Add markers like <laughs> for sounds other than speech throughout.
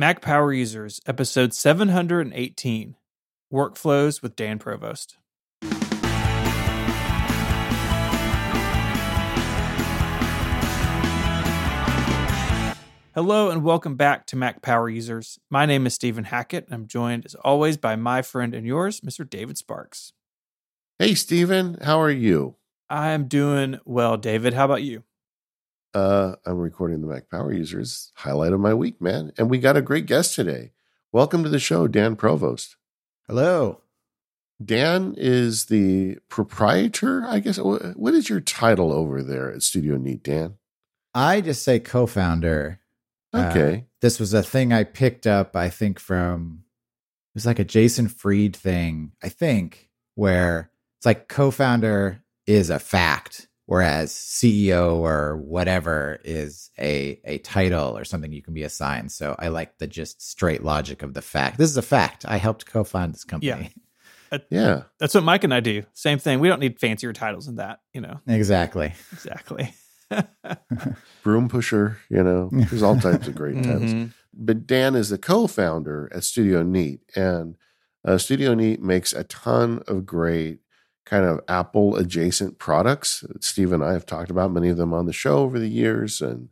Mac Power Users, episode 718 Workflows with Dan Provost. Hello and welcome back to Mac Power Users. My name is Stephen Hackett. And I'm joined as always by my friend and yours, Mr. David Sparks. Hey, Stephen, how are you? I am doing well, David. How about you? Uh, I'm recording the Mac Power Users highlight of my week, man. And we got a great guest today. Welcome to the show, Dan Provost. Hello. Dan is the proprietor, I guess. What is your title over there at Studio Neat, Dan? I just say co founder. Okay. Uh, this was a thing I picked up, I think, from it was like a Jason Fried thing, I think, where it's like co founder is a fact whereas CEO or whatever is a a title or something you can be assigned. So I like the just straight logic of the fact. This is a fact. I helped co-found this company. Yeah. <laughs> yeah. That's what Mike and I do. Same thing. We don't need fancier titles than that, you know. Exactly. Exactly. <laughs> Broom pusher, you know. There's all types of great <laughs> titles. Mm-hmm. But Dan is the co-founder at Studio Neat and uh, Studio Neat makes a ton of great kind of Apple adjacent products. Steve and I have talked about many of them on the show over the years, and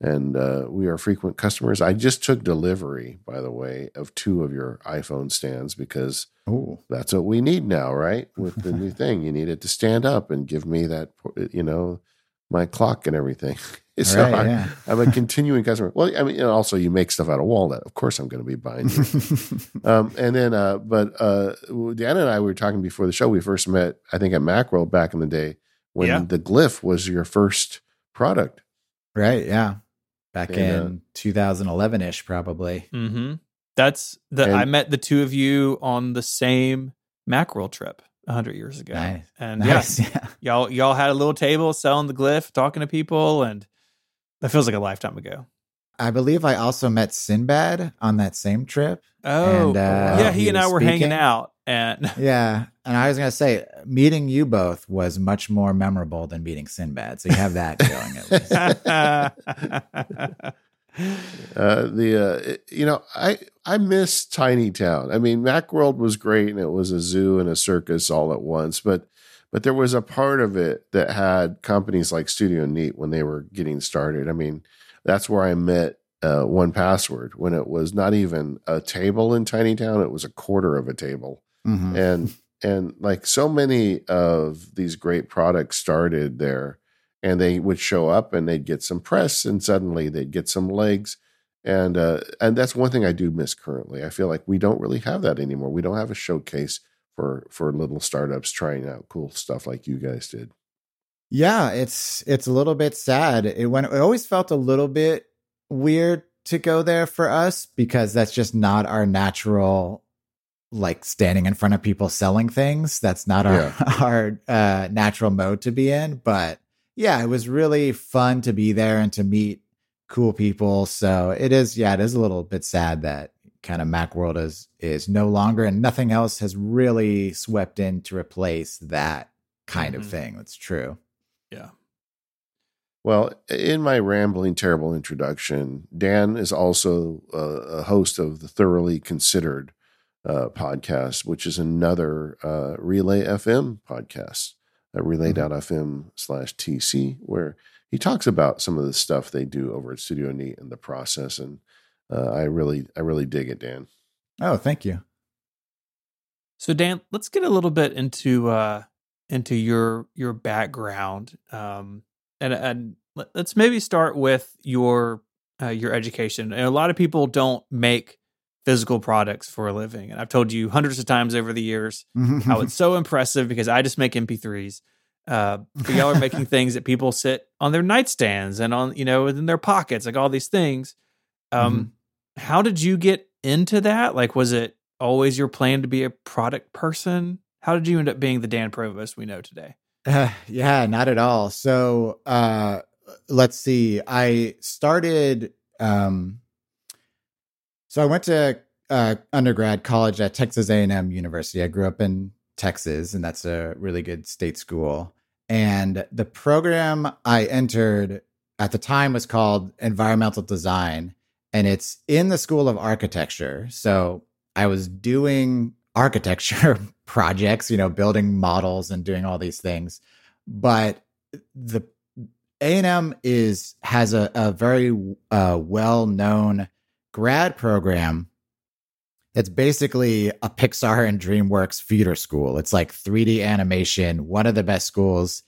and uh, we are frequent customers. I just took delivery, by the way, of two of your iPhone stands because Ooh. that's what we need now, right? <laughs> With the new thing, you need it to stand up and give me that, you know, my clock and everything. So right, I'm, yeah. <laughs> I'm, a continuing customer. Well, I mean, also you make stuff out of walnut. Of course, I'm going to be buying you. <laughs> um, and then, uh, but uh, Dan and I we were talking before the show. We first met, I think, at Macworld back in the day when Yeah. the Glif was your first product. right. Yeah. Back And, uh, in 2011 ish, probably. mm-hmm. That's the And- I met the two of you on the same Macworld trip a hundred years ago. Nice. And Nice. yeah, <laughs> Yeah. y'all y'all had a little table selling the Glif, talking to people, and that feels like a lifetime ago. I believe I also met Sinbad on that same trip. Oh, And, uh, yeah, he, he and I was were hanging out, and <laughs> Yeah. And I was going to say, meeting you both was much more memorable than meeting Sinbad. So you have that going at least. <laughs> Uh, the uh, you know, I I miss Tiny Town. I mean, Macworld was great, and it was a zoo and a circus all at once. But but there was a part of it that had companies like Studio Neat when they were getting started. I mean, that's where I met uh, 1Password when it was not even a table in Tiny Town; it was a quarter of a table Mhm. and and like so many of these great products started there and they would show up and they'd get some press and suddenly they'd get some legs and uh and that's one thing i do miss currently i feel like we don't really have that anymore we don't have a showcase for for little startups trying out cool stuff like you guys did Yeah, it's it's a little bit sad. It went it always felt a little bit weird to go there for us because that's just not our natural like standing in front of people selling things. That's not our <laughs> our uh natural mode to be in, but yeah, it was really fun to be there and to meet cool people. So it is yeah, it is a little bit sad that kind of Macworld is is no longer and nothing else has really swept in to replace that kind Mhm. of thing. That's true. yeah, Well, in my rambling, terrible introduction, Dan is also uh, a host of the Thoroughly Considered uh, podcast, which is another uh, Relay FM podcast, at relay.fm slash TC, where he talks about some of the stuff they do over at Studio Neat and the process. And uh, I really, I really dig it, Dan. Oh, thank you. So Dan, let's get a little bit into uh into your your background. Um and and let- let's maybe start with your uh, your education. And a lot of people don't make physical products for a living. And I've told you hundreds of times over the years how it's <laughs> so impressive because I just make MP3s. Uh, but y'all are making <laughs> things that people sit on their nightstands and on, you know, in their pockets, like all these things. Um, How did you get into that? Like, was it always your plan to be a product person? How did you end up being the Dan Provost we know today? Uh, <laughs> yeah, not at all. So, uh, let's see. I started. Um, so I went to uh, undergrad college at Texas A&M University. I grew up in Texas, and that's a really good state school. And the program I entered at the time was called environmental design, and it's in the School of Architecture. So I was doing <laughs> architecture projects, you know, building models and doing all these things. But the A&M is has a, a very uh, well-known grad program it's basically a Pixar and DreamWorks feeder school. It's like 3D animation, one of the best schools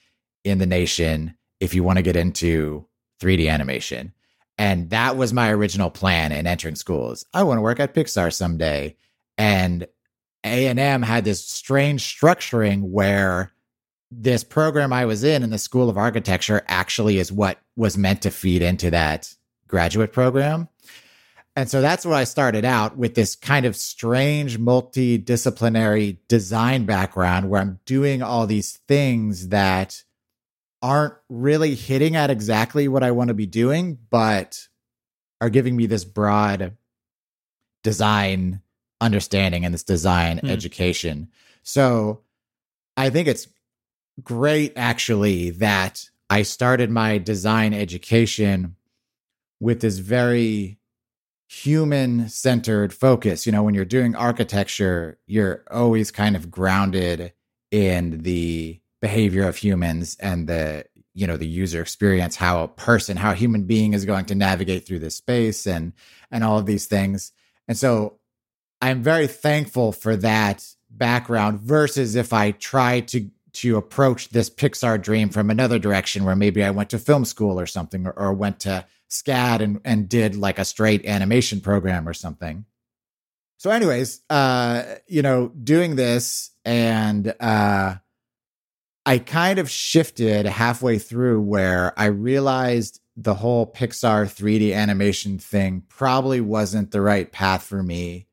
in the nation if you want to get into 3D animation. And that was my original plan in entering schools. I want to work at Pixar someday. And A&M had this strange structuring where this program I was in in the School of Architecture actually is what was meant to feed into that graduate program. And so that's where I started out with this kind of strange multidisciplinary design background where I'm doing all these things that aren't really hitting at exactly what I want to be doing, but are giving me this broad design understanding and this design hmm. education. So I think it's great actually that I started my design education with this very human centered focus. You know, when you're doing architecture, you're always kind of grounded in the behavior of humans and the you know the user experience how a person how a human being is going to navigate through this space and and all of these things and so i'm very thankful for that background versus if i try to to approach this pixar dream from another direction where maybe i went to film school or something or, or went to SCAD and, and did like a straight animation program or something. So, anyways, uh, you know, doing this and uh, I kind of shifted halfway through where I realized the whole Pixar 3D animation thing probably wasn't the right path for me.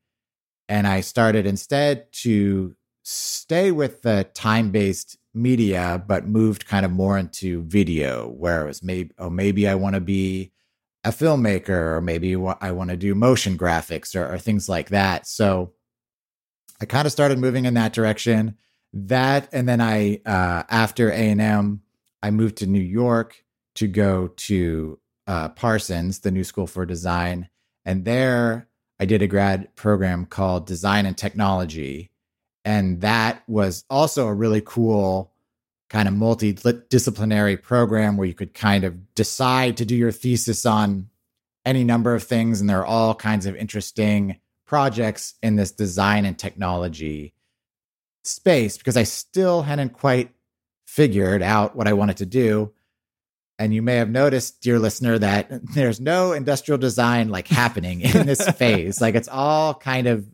And I started instead to stay with the time based media, but moved kind of more into video, where it was maybe, oh, maybe I want to be a filmmaker or maybe I want to do motion graphics or, or things like that. So I kind of started moving in that direction. That and then I uh, after A and M, I moved to New York to go to uh, Parsons, the New School for Design, and there I did a grad program called Design and Technology, and that was also a really cool kind of multidisciplinary program where you could kind of decide to do your thesis on any number of things. And there are all kinds of interesting projects in this design and technology space because I still hadn't quite figured out what I wanted to do. And you may have noticed, dear listener, that <laughs> there's no industrial design like happening in this <laughs> phase. Like it's all kind of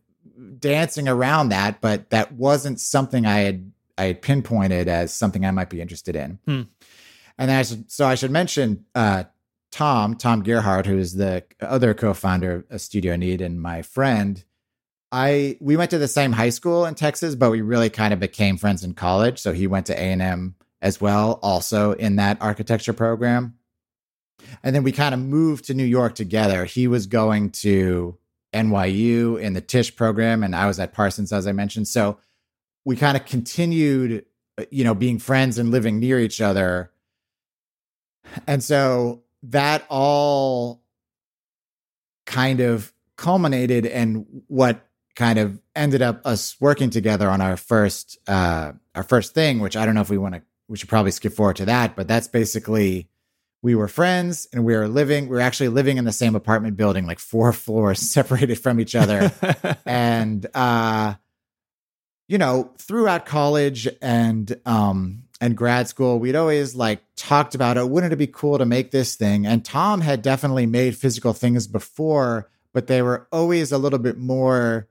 dancing around that, but that wasn't something I had I had pinpointed as something I might be interested in. Hmm. And I should, so I should mention uh, Tom, Tom Gerhardt, who is the other co-founder of Studio Neat and my friend. I we went to the same high school in Texas, but we really kind of became friends in college. So he went to A and M as well, also in that architecture program. And then we kind of moved to New York together. He was going to NYU in the Tisch program, and I was at Parsons, as I mentioned. So we kind of continued, uh, you know, being friends and living near each other. And so that all kind of culminated in what kind of ended up us working together on our first uh our first thing which i don't know if we want to we should probably skip forward to that but that's basically we were friends and we were living we were actually living in the same apartment building like four <laughs> floors separated from each other <laughs> and uh you know, throughout college and um and grad school, we'd always like talked about it. Wouldn't it be cool to make this thing? And Tom had definitely made physical things before, but they were always a little bit more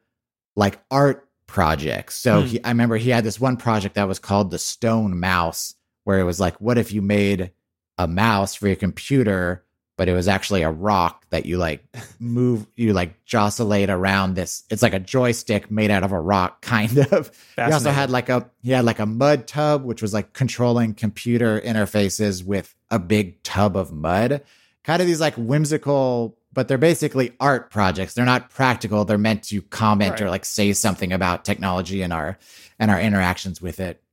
like art projects. So hmm. he, I remember he had this one project that was called the Stone Mouse, where it was like, what if you made a mouse for your computer but it was actually a rock that you like <laughs> move, you like jostlate around this. It's like a joystick made out of a rock, <laughs> kind of. He also had like a he had like a mud tub, which was like controlling computer interfaces with a big tub of mud. Kind of these like whimsical, but they're basically art projects. They're not practical. They're meant to comment right. or like say something about technology and our and our interactions with it.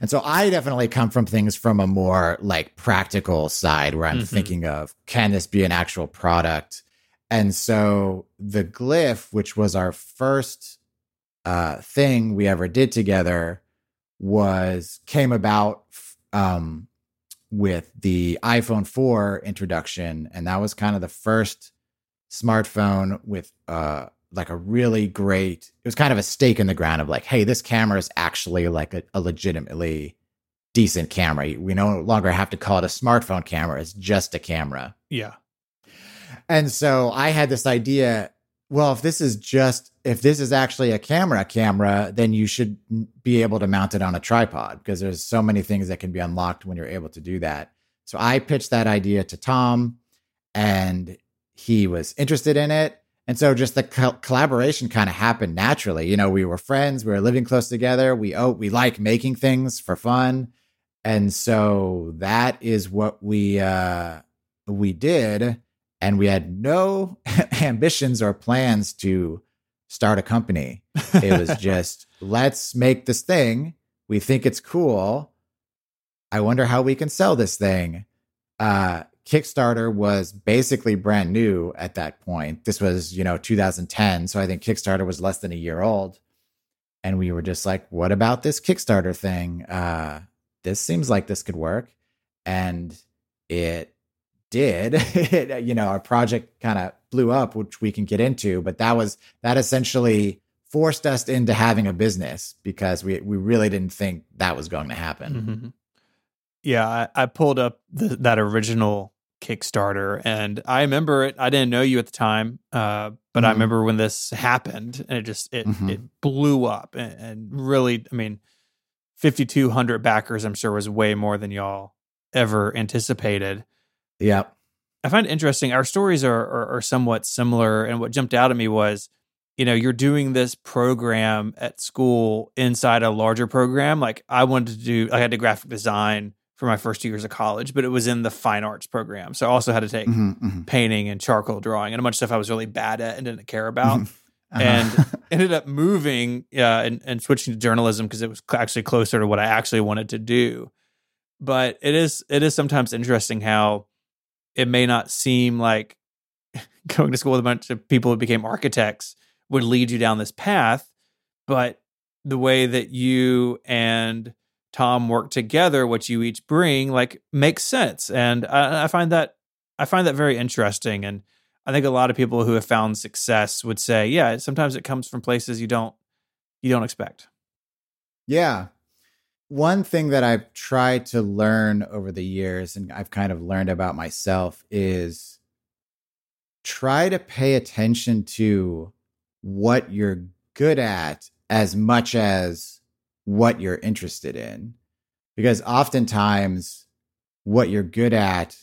And so I definitely come from things from a more like practical side where I'm mm-hmm. thinking of can this be an actual product? And so the Glif, which was our first uh, thing we ever did together, was came about um, with the iPhone 4 introduction. And that was kind of the first smartphone with uh, like a really great, it was kind of a stake in the ground of like, hey, this camera is actually like a, a legitimately decent camera. We no longer have to call it a smartphone camera, it's just a camera. Yeah. And so I had this idea well, if this is just if this is actually a camera camera, then you should be able to mount it on a tripod because there's so many things that can be unlocked when you're able to do that. So I pitched that idea to Tom and he was interested in it. And so just the co- collaboration kind of happened naturally. You know, we were friends, we were living close together. We oh, we like making things for fun. And so that is what we uh we did and we had no <laughs> ambitions or plans to start a company. It was <laughs> just, let's make this thing. We think it's cool. I wonder how we can sell this thing. Uh, Kickstarter was basically brand new at that point. This was, you know, 2010. So I think Kickstarter was less than a year old. And we were just like, what about this Kickstarter thing? Uh, this seems like this could work. And it did, <laughs> you know, our project kind of blew up, which we can get into, but that was that essentially forced us into having a business because we we really didn't think that was going to happen. Mm-hmm. Yeah, I, I, pulled up the, that original Kickstarter, and I remember it. I didn't know you at the time, uh, but mm-hmm. I remember when this happened, and it just it mm-hmm. it blew up, and, and really, I mean, fifty two hundred backers. I'm sure was way more than y'all ever anticipated. Yeah. I find it interesting. Our stories are, are, are somewhat similar, and what jumped out at me was, you know, you're doing this program at school inside a larger program. Like I wanted to do, I had to graphic design for my first two years of college, but it was in the fine arts program, so I also had to take mm-hmm, mm-hmm. painting and charcoal drawing and a bunch of stuff I was really bad at and didn't care about. Mm-hmm. Uh-huh. and <laughs> ended up moving uh, and, and switching to journalism because it was actually closer to what I actually wanted to do. But it is it is sometimes interesting how it may not seem like <laughs> going to school with a bunch of people who became architects would lead you down this path, but the way that you and Tom work together, what you each bring, like makes sense, and I, I find that I find that very interesting. And I think a lot of people who have found success would say, yeah, sometimes it comes from places you don't you don't expect. Yeah, one thing that I've tried to learn over the years and I've kind of learned about myself is try to pay attention to what you're good at as much as what you're interested in. Because oftentimes, what you're good at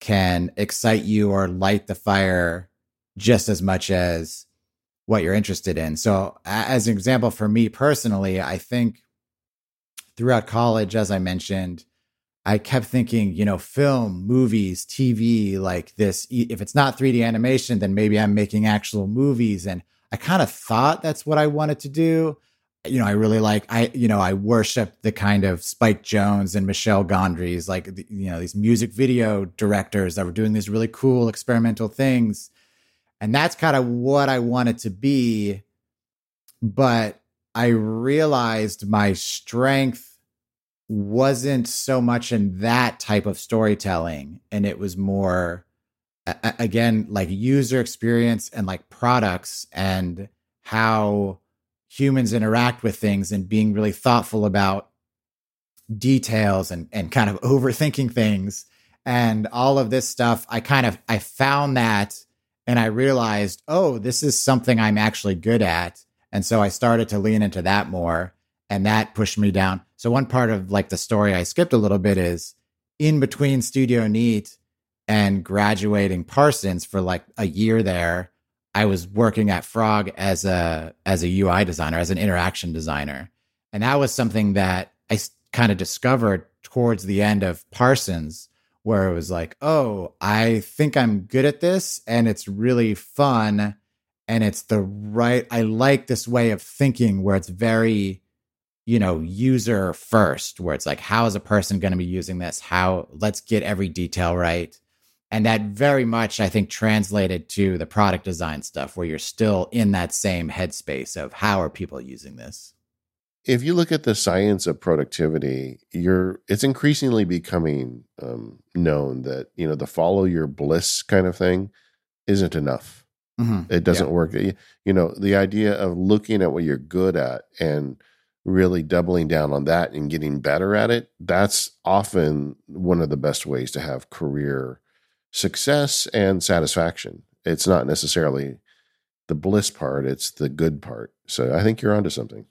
can excite you or light the fire just as much as what you're interested in. So, as an example, for me personally, I think throughout college, as I mentioned, I kept thinking, you know, film, movies, TV, like this. If it's not 3D animation, then maybe I'm making actual movies. And I kind of thought that's what I wanted to do. You know, I really like, I, you know, I worship the kind of Spike Jonze and Michel Gondry's, like, you know, these music video directors that were doing these really cool experimental things. And that's kind of what I wanted to be. But I realized my strength wasn't so much in that type of storytelling and it was more again like user experience and like products and how humans interact with things and being really thoughtful about details and and kind of <laughs> overthinking things and all of this stuff i kind of i found that and i realized oh this is something i'm actually good at and so I started to lean into that more and that pushed me down. So one part of like the story I skipped a little bit is in between Studio Neat and graduating Parsons for like a year there, I was working at Frog as a as a UI designer, as an interaction designer. And that was something that I kind of discovered towards the end of Parsons where it was like, "Oh, I think I'm good at this and it's really fun." and it's the right i like this way of thinking where it's very you know user first where it's like how is a person going to be using this how let's get every detail right and that very much I think translated to the product design stuff where you're still in that same headspace of how are people using this. If you look at the science of productivity, you're it's increasingly becoming um, known that you know the follow your bliss kind of thing isn't enough. Mm-hmm. It doesn't yeah. work. You know, the idea of looking at what you're good at and really doubling down on that and getting better at it, that's often one of the best ways to have career success and satisfaction. It's not necessarily the bliss part, it's the good part. So I think you're onto something.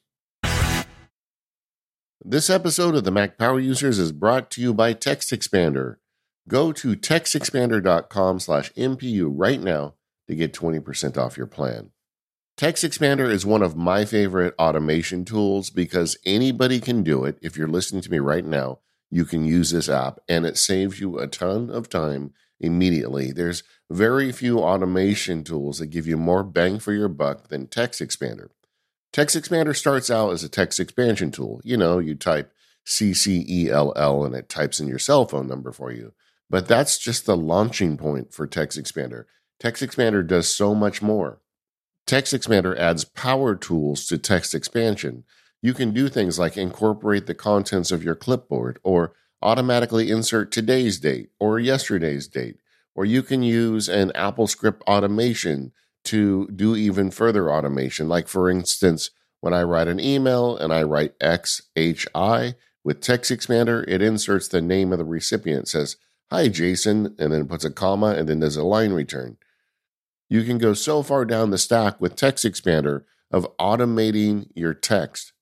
This episode of the Mac Power Users is brought to you by Text Expander. Go to textexpander.com slash MPU right now to get 20% off your plan. Text Expander is one of my favorite automation tools because anybody can do it. If you're listening to me right now, you can use this app and it saves you a ton of time immediately. There's very few automation tools that give you more bang for your buck than Text Expander. Text Expander starts out as a text expansion tool. You know, you type CCELL and it types in your cell phone number for you. But that's just the launching point for Text Expander. Text Expander does so much more. Text Expander adds power tools to text expansion. You can do things like incorporate the contents of your clipboard or automatically insert today's date or yesterday's date, or you can use an Apple script automation to do even further automation. Like, for instance, when I write an email and I write XHI with Text Expander, it inserts the name of the recipient, says, Hi, Jason, and then puts a comma and then does a line return. You can go so far down the stack with Text Expander of automating your text.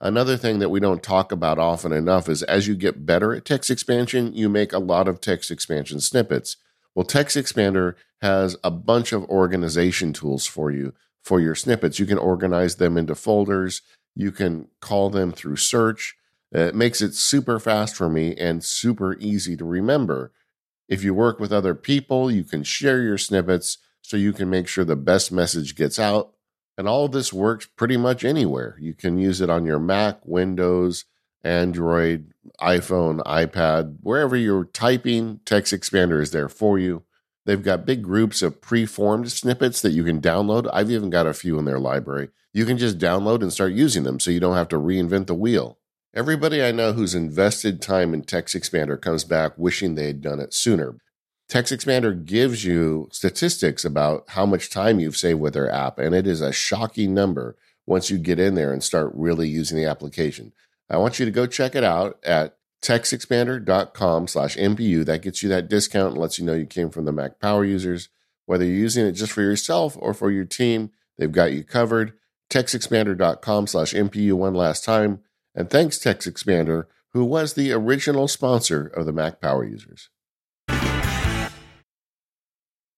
Another thing that we don't talk about often enough is as you get better at text expansion, you make a lot of text expansion snippets. Well, Text Expander has a bunch of organization tools for you for your snippets. You can organize them into folders, you can call them through search. It makes it super fast for me and super easy to remember. If you work with other people, you can share your snippets so you can make sure the best message gets out. And all this works pretty much anywhere. You can use it on your Mac, Windows, Android, iPhone, iPad, wherever you're typing, Text Expander is there for you. They've got big groups of pre-formed snippets that you can download. I've even got a few in their library. You can just download and start using them so you don't have to reinvent the wheel. Everybody I know who's invested time in Text Expander comes back wishing they had done it sooner Text Expander gives you statistics about how much time you've saved with their app, and it is a shocking number once you get in there and start really using the application. I want you to go check it out at textexpander.com slash MPU. That gets you that discount and lets you know you came from the Mac Power users. Whether you're using it just for yourself or for your team, they've got you covered. textexpander.com slash MPU one last time. And thanks, Text Expander, who was the original sponsor of the Mac Power users.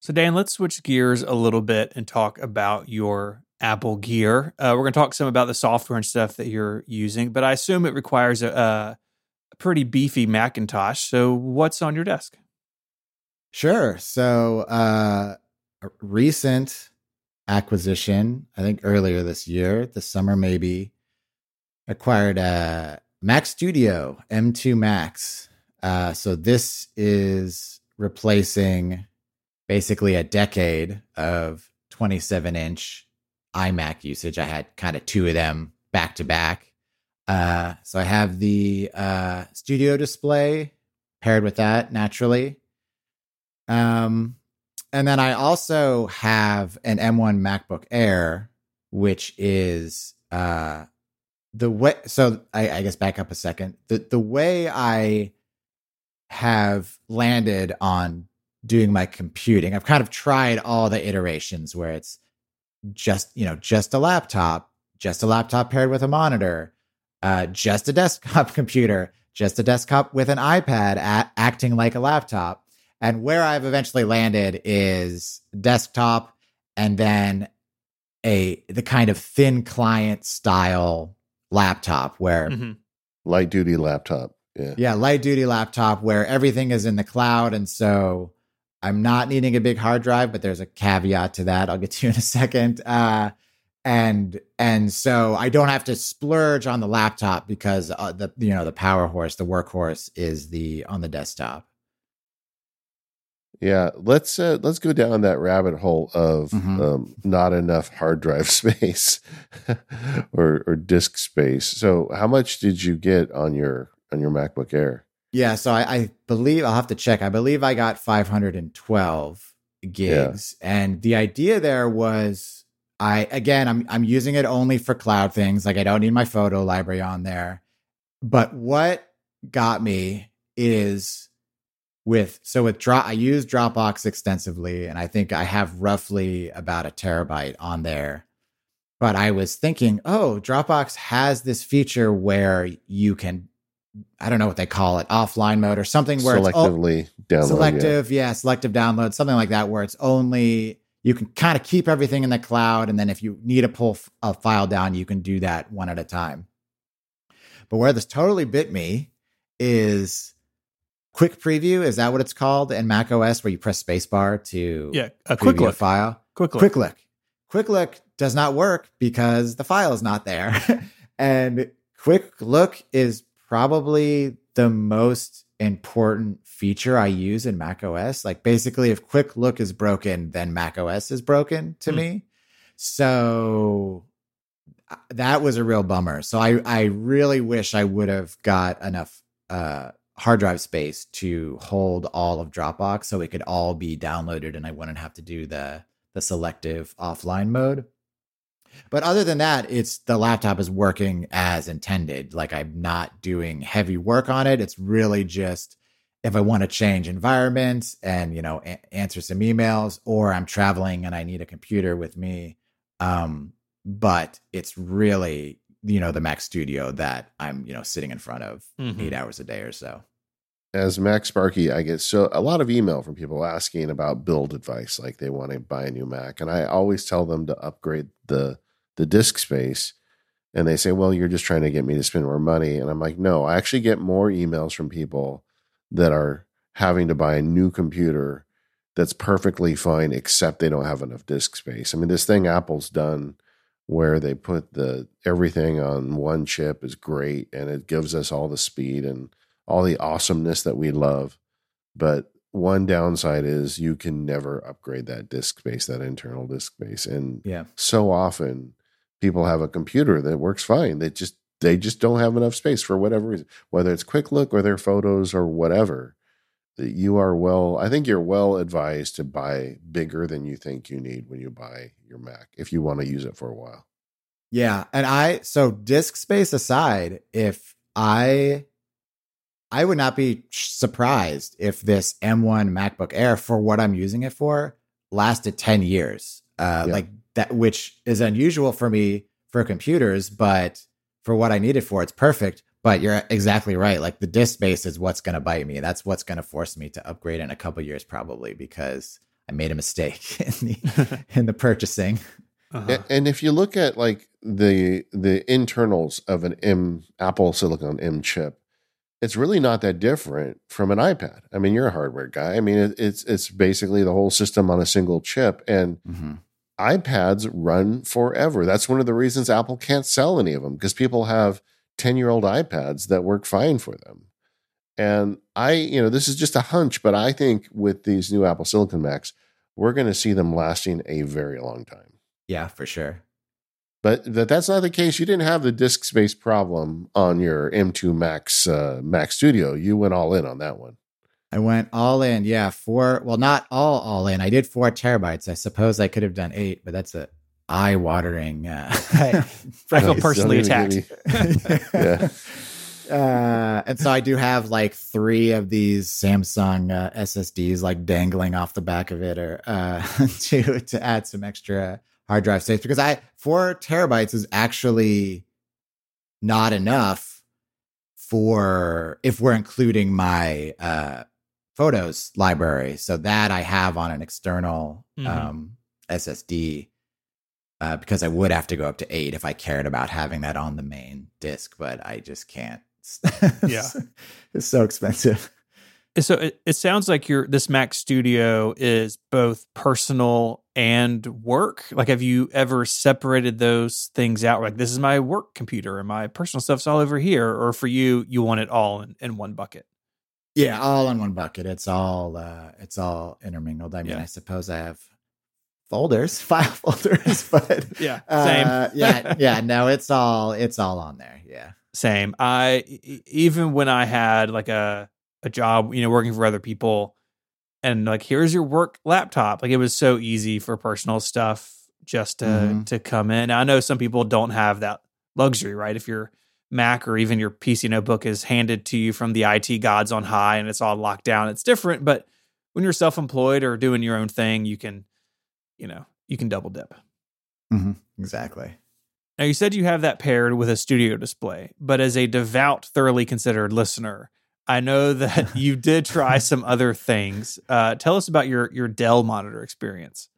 So, Dan, let's switch gears a little bit and talk about your Apple Gear. Uh, we're going to talk some about the software and stuff that you're using, but I assume it requires a, a pretty beefy Macintosh. So, what's on your desk? Sure. So, uh, recent acquisition, I think earlier this year, the summer maybe, acquired a Mac Studio M2 Max. Uh, so, this is replacing basically a decade of 27 inch iMac usage. I had kind of two of them back to back. Uh, so I have the uh, studio display paired with that naturally. Um, and then I also have an M1 MacBook Air, which is uh, the way. So I, I guess back up a second. The the way I have landed on doing my computing. I've kind of tried all the iterations where it's just, you know, just a laptop, just a laptop paired with a monitor, uh, just a desktop <laughs> computer, just a desktop with an iPad at, acting like a laptop. And where I've eventually landed is desktop and then a the kind of thin client style laptop where mm-hmm. light duty laptop. Yeah. Yeah, light duty laptop where everything is in the cloud and so I'm not needing a big hard drive, but there's a caveat to that. I'll get to in a second. Uh, and and so I don't have to splurge on the laptop because uh, the you know the power horse, the workhorse is the on the desktop. Yeah, let's uh, let's go down that rabbit hole of mm-hmm. um, not enough hard drive <laughs> space or or disk space. So, how much did you get on your on your MacBook Air? Yeah, so I, I believe I'll have to check. I believe I got 512 gigs, yeah. and the idea there was I again I'm I'm using it only for cloud things. Like I don't need my photo library on there. But what got me is with so with drop I use Dropbox extensively and I think I have roughly about a terabyte on there. But I was thinking, oh, Dropbox has this feature where you can I don't know what they call it, offline mode or something where selectively it's o- download. Selective, yeah. yeah, selective download, something like that where it's only you can kind of keep everything in the cloud and then if you need to pull a file down, you can do that one at a time. But where this totally bit me is quick preview is that what it's called in mac os where you press spacebar to yeah a quick look file quick look quick look quick look does not work because the file is not there <laughs> and quick look is probably the most important feature i use in mac os like basically if quick look is broken then mac os is broken to mm. me so uh, that was a real bummer so i i really wish i would have got enough uh hard drive space to hold all of Dropbox so it could all be downloaded and I wouldn't have to do the the selective offline mode. But other than that, it's the laptop is working as intended. Like I'm not doing heavy work on it. It's really just if I want to change environments and you know a- answer some emails or I'm traveling and I need a computer with me. Um, but it's really you know the Mac Studio that I'm you know sitting in front of mm-hmm. eight hours a day or so. As Mac Sparky, I get so a lot of email from people asking about build advice, like they want to buy a new Mac, and I always tell them to upgrade the the disk space. And they say, "Well, you're just trying to get me to spend more money," and I'm like, "No, I actually get more emails from people that are having to buy a new computer that's perfectly fine, except they don't have enough disk space. I mean, this thing Apple's done." where they put the everything on one chip is great and it gives us all the speed and all the awesomeness that we love. But one downside is you can never upgrade that disk space, that internal disk space. And yeah. so often people have a computer that works fine. They just they just don't have enough space for whatever reason, whether it's quick look or their photos or whatever That you are well i think you're well advised to buy bigger than you think you need when you buy your mac if you want to use it for a while yeah and i so disk space aside if i i would not be surprised if this m1 macbook air for what i'm using it for lasted 10 years uh yeah. like that which is unusual for me for computers but for what i need it for it's perfect but you're exactly right. Like the disk space is what's going to bite me. That's what's going to force me to upgrade in a couple years, probably because I made a mistake <laughs> in the <laughs> in the purchasing. Uh-huh. And if you look at like the the internals of an M Apple Silicon M chip, it's really not that different from an iPad. I mean, you're a hardware guy. I mean, it, it's it's basically the whole system on a single chip, and mm-hmm. iPads run forever. That's one of the reasons Apple can't sell any of them because people have 10 year old iPads that work fine for them. And I, you know, this is just a hunch, but I think with these new Apple Silicon Macs, we're going to see them lasting a very long time. Yeah, for sure. But that that's not the case. You didn't have the disk space problem on your M2 Max uh, Mac Studio. You went all in on that one. I went all in. Yeah, four. Well, not all all in. I did four terabytes. I suppose I could have done eight, but that's a eye watering. Uh, I, <laughs> feel personally attacked. <laughs> yeah. Uh, and so I do have like three of these Samsung uh, SSDs like dangling off the back of it, or uh, <laughs> to to add some extra hard drive space because I four terabytes is actually not enough for if we're including my uh, photos library. So that I have on an external mm-hmm. um, SSD uh, because I would have to go up to eight if I cared about having that on the main disc, but I just can't. <laughs> yeah, it's so expensive. So it, it sounds like your this Mac Studio is both personal and work. Like, have you ever separated those things out? Like, this is my work computer and my personal stuff's all over here, or for you, you want it all in, in one bucket? Yeah, all in one bucket. It's all uh it's all intermingled. I mean, yeah. I suppose I have folders, <laughs> file folders, <laughs> but yeah, same. Uh, yeah, yeah. No, it's all it's all on there. Yeah, same. I even when I had like a a job, you know, working for other people, and like here's your work laptop. Like it was so easy for personal stuff just to mm-hmm. to come in. I know some people don't have that luxury, right? If your Mac or even your PC notebook is handed to you from the IT gods on high and it's all locked down, it's different. But when you're self employed or doing your own thing, you can you know, you can double dip. Mm-hmm. Exactly. Now, you said you have that paired with a studio display, but as a devout, thoroughly considered listener, I know <laughs> that <laughs> you did try some other things. Uh, tell us about your your Dell monitor experience.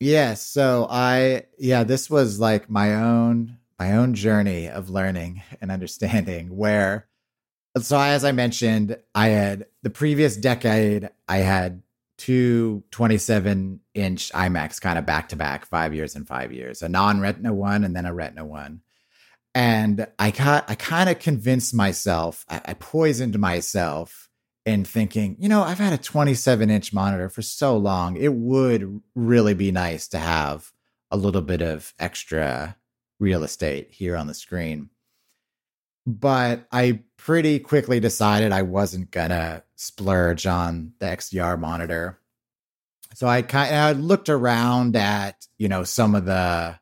Yes, yeah, so I yeah, this was like my own my own journey of learning and understanding <laughs> where so as I mentioned, I had the previous decade I had two 27 inch iMacs kind of back to back, five years and five years, a non retina one and then a retina one. And I got, I kind of convinced myself, I, I poisoned myself in thinking, you know, I've had a 27 inch monitor for so long. It would really be nice to have a little bit of extra real estate here on the screen. But I pretty quickly decided I wasn't gonna splurge on the XDR monitor. So I kind of I looked around at, you know, some of the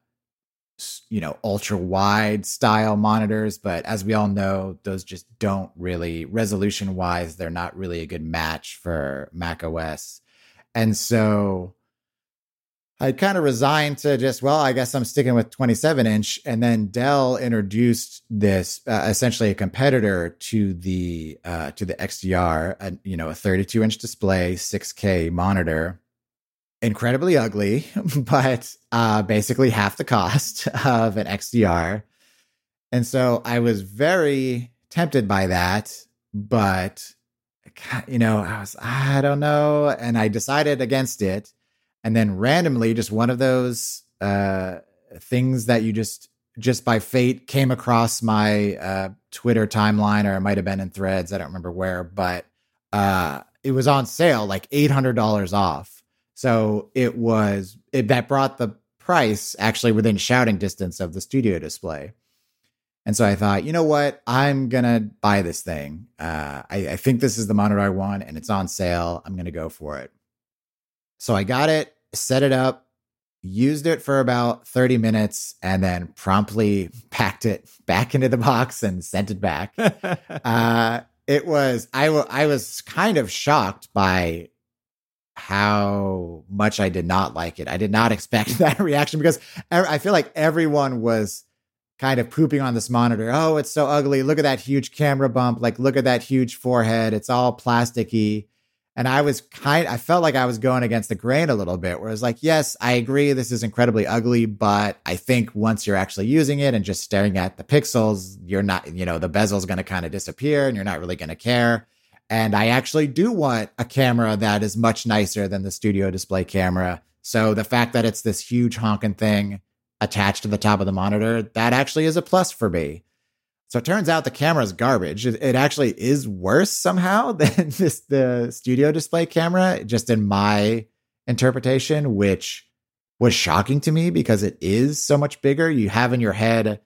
you know, ultra wide style monitors, but as we all know, those just don't really resolution wise, they're not really a good match for Mac OS. And so I kind of resigned to just, well, I guess I'm sticking with 27 inch. And then Dell introduced this uh, essentially a competitor to the uh, to the XDR, a, you know, a 32 inch display, 6K monitor, incredibly ugly, <laughs> but uh, basically half the cost <laughs> of an XDR. And so I was very tempted by that, but you know, I was I don't know, and I decided against it and then randomly just one of those uh, things that you just just by fate came across my uh, Twitter timeline, or it might have been in Threads. I don't remember where, but uh, it was on sale, like eight hundred dollars off. So it was it, that brought the price actually within shouting distance of the studio display. And so I thought, you know what? I'm gonna buy this thing. Uh, I, I think this is the monitor I want, and it's on sale. I'm gonna go for it. So I got it set it up, used it for about 30 minutes, and then promptly <laughs> packed it back into the box and sent it back. <laughs> uh, it was, I, w- I was kind of shocked by how much I did not like it. I did not <laughs> expect that reaction because I feel like everyone was kind of pooping on this monitor. Oh, it's so ugly. Look at that huge camera bump. Like, look at that huge forehead. It's all plasticky. And I was kind I felt like I was going against the grain a little bit, where I was like, yes, I agree this is incredibly ugly, but I think once you're actually using it and just staring at the pixels, you're not, you know, the bezel's gonna kind of disappear and you're not really gonna care. And I actually do want a camera that is much nicer than the studio display camera. So the fact that it's this huge honking thing attached to the top of the monitor, that actually is a plus for me. So it turns out the camera is garbage. It, it, actually is worse somehow <laughs> than this the studio display camera, just in my interpretation, which was shocking to me because it is so much bigger. You have in your head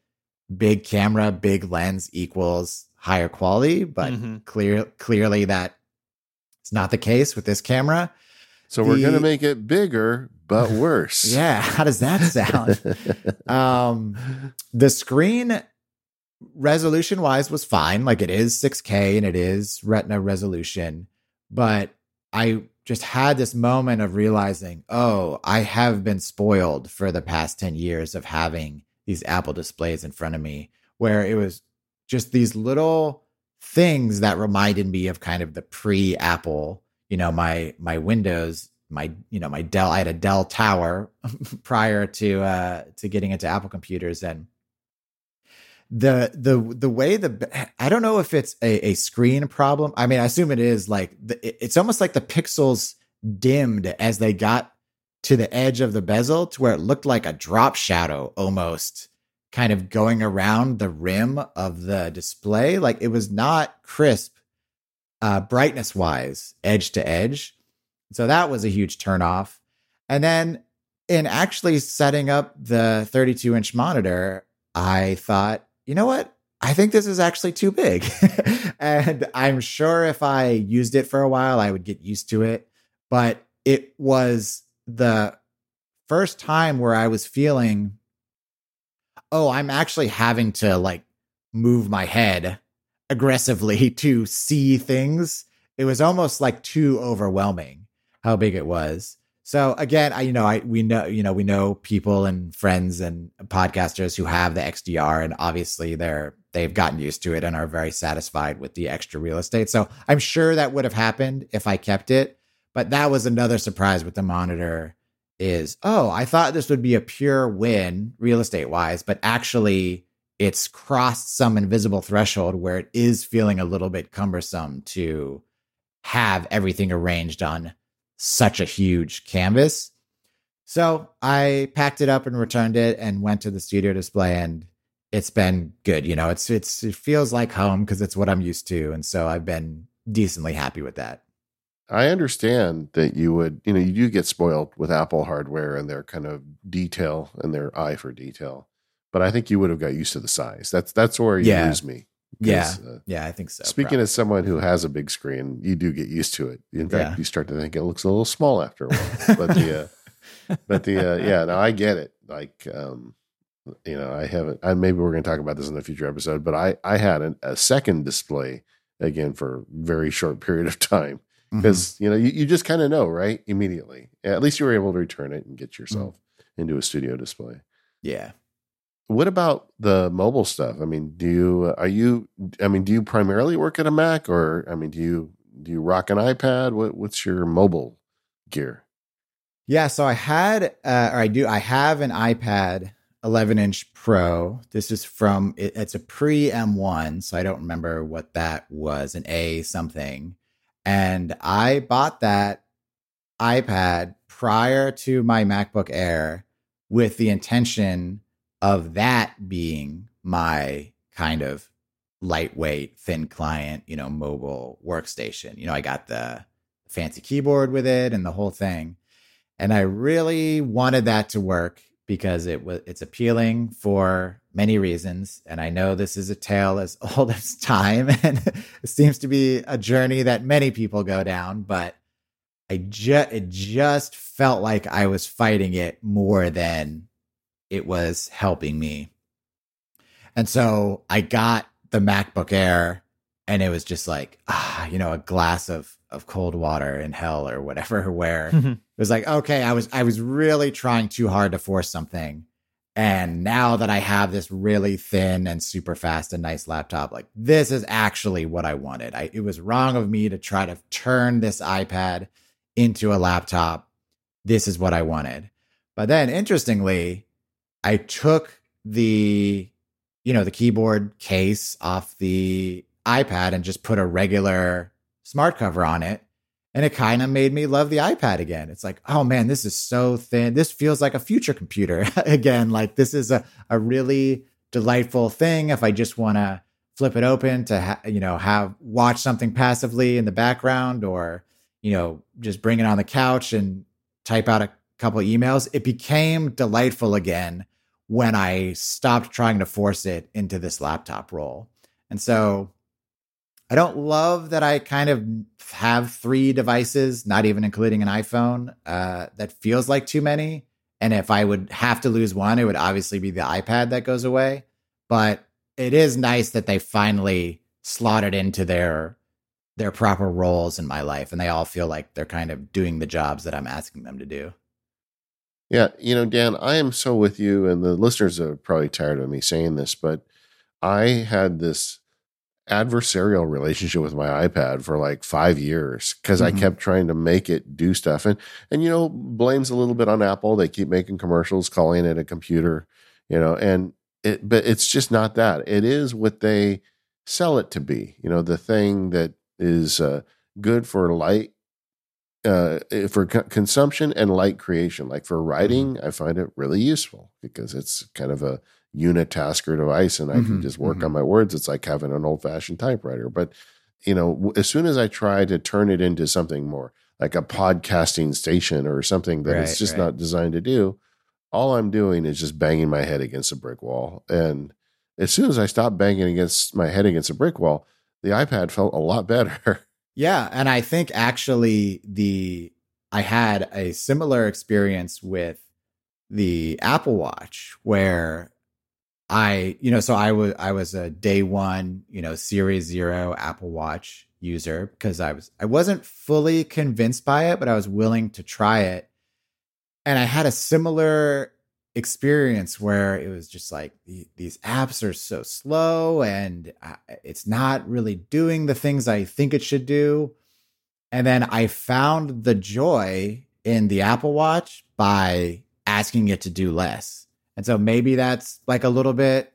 big camera, big lens equals higher quality, but mm-hmm. clear clearly that it's not the case with this camera. So the, we're going to make it bigger but <laughs> worse. yeah, how does that sound? <laughs> um the screen resolution wise was fine. Like it is 6K and it is retina resolution. But I just had this moment of realizing, oh, I have been spoiled for the past 10 years of having these Apple displays in front of me, where it was just these little things that reminded me of kind of the pre Apple, you know, my my Windows, my you know, my Dell, I had a Dell tower <laughs> prior to uh to getting into Apple computers and the the the way the I don't know if it's a, a screen problem. I mean, I assume it is. Like the, it's almost like the pixels dimmed as they got to the edge of the bezel to where it looked like a drop shadow almost kind of going around the rim of the display like it was not crisp uh, brightness wise, edge to edge. So that was a huge turnoff. And then in actually setting up the 32 inch monitor, I thought, you know what? I think this is actually too big. <laughs> and I'm sure if I used it for a while, I would get used to it. But it was the first time where I was feeling, oh, I'm actually having to like move my head aggressively <laughs> to see things. It was almost like too overwhelming how big it was. So again, I you know I we know you know we know people and friends and podcasters who have the XDR and obviously they're they've gotten used to it and are very satisfied with the extra real estate. So I'm sure that would have happened if I kept it, but that was another surprise with the monitor is oh, I thought this would be a pure win real estate wise, but actually it's crossed some invisible threshold where it is feeling a little bit cumbersome to have everything arranged on such a huge canvas. So I packed it up and returned it and went to the studio display and it's been good. You know, it's it's it feels like home because it's what I'm used to. And so I've been decently happy with that. I understand that you would, you know, you do get spoiled with Apple hardware and their kind of detail and their eye for detail. But I think you would have got used to the size. That's that's where you yeah. lose me. Yeah, uh, yeah, I think so. Speaking probably. as someone who has a big screen, you do get used to it. In fact, yeah. you start to think it looks a little small after a while. but the, uh, <laughs> but the, uh, yeah, no, I get it. Like, um, you know, I haven't. I, maybe we're going to talk about this in a future episode. But I, I had an, a second display again for a very short period of time because mm-hmm. you know you, you just kind of know right immediately. At least you were able to return it and get yourself mm-hmm. into a studio display. Yeah, what about the mobile stuff? I mean, do you are you? I mean, do you primarily work at a Mac, or I mean, do you do you rock an iPad? What what's your mobile gear? Yeah, so I had, uh, or I do, I have an iPad 11 inch Pro. This is from it, it's a pre M1, so I don't remember what that was, an A something. And I bought that iPad prior to my MacBook Air with the intention of that being my kind of lightweight, thin client, you know, mobile workstation. You know, I got the fancy keyboard with it and the whole thing. And I really wanted that to work because it was it's appealing for many reasons. And I know this is a tale as <laughs> old as time and it seems to be a journey that many people go down, but I just it just felt like I was fighting it more than it was helping me. And so I got the MacBook Air and it was just like, ah, you know, a glass of of cold water in hell or whatever <laughs> where <laughs> it was like, okay, I was I was really trying too hard to force something. And now that I have this really thin and super fast and nice laptop, like this is actually what I wanted. I, it was wrong of me to try to turn this iPad into a laptop. This is what I wanted. But then interestingly, I took the, you know, the keyboard case off the iPad and just put a regular smart cover on it. And it kind of made me love the iPad again. It's like, oh man, this is so thin. This feels like a future computer <laughs> again. Like this is a, a really delightful thing. If I just want to flip it open to, ha- you know, have watch something passively in the background or, you know, just bring it on the couch and type out a couple emails, it became delightful again when I stopped trying to force it into this laptop role. And so I don't love that I kind of have three devices, not even including an iPhone. Uh, that feels like too many. And if I would have to lose one, it would obviously be the iPad that goes away. But it is nice that they finally slotted into their their proper roles in my life, and they all feel like they're kind of doing the jobs that I'm asking them to do. Yeah, you know, Dan, I am so with you, and the listeners are probably tired of me saying this, but I had this adversarial relationship with my iPad for like five years because mm-hmm. I kept trying to make it do stuff, and and you know, blames a little bit on Apple. They keep making commercials calling it a computer, you know, and it, but it's just not that. It is what they sell it to be. You know, the thing that is uh, good for light uh, eh, for co- consumption and light creation. Like for writing, mm-hmm. I find it really useful because it's kind of a unitasker device and I mm-hmm, can just work mm-hmm. on my words. It's like having an old fashioned typewriter. But you know, as soon as I try to turn it into something more like a podcasting station or something that right, it's just right. not designed to do, all I'm doing is just banging my head against a brick wall. And as soon as I stopped banging against my head against a brick wall, the iPad felt a lot <laughs> better. Yeah, and I think actually the I had a similar experience with the Apple Watch where I, you know, so I was I was a day one, you know, series 0 Apple Watch user because I was I wasn't fully convinced by it, but I was willing to try it. And I had a similar experience where it was just like these apps are so slow and uh, it's not really doing the things I think it should do. And then I found the joy in the Apple Watch by asking it to do less. And so maybe that's like a little bit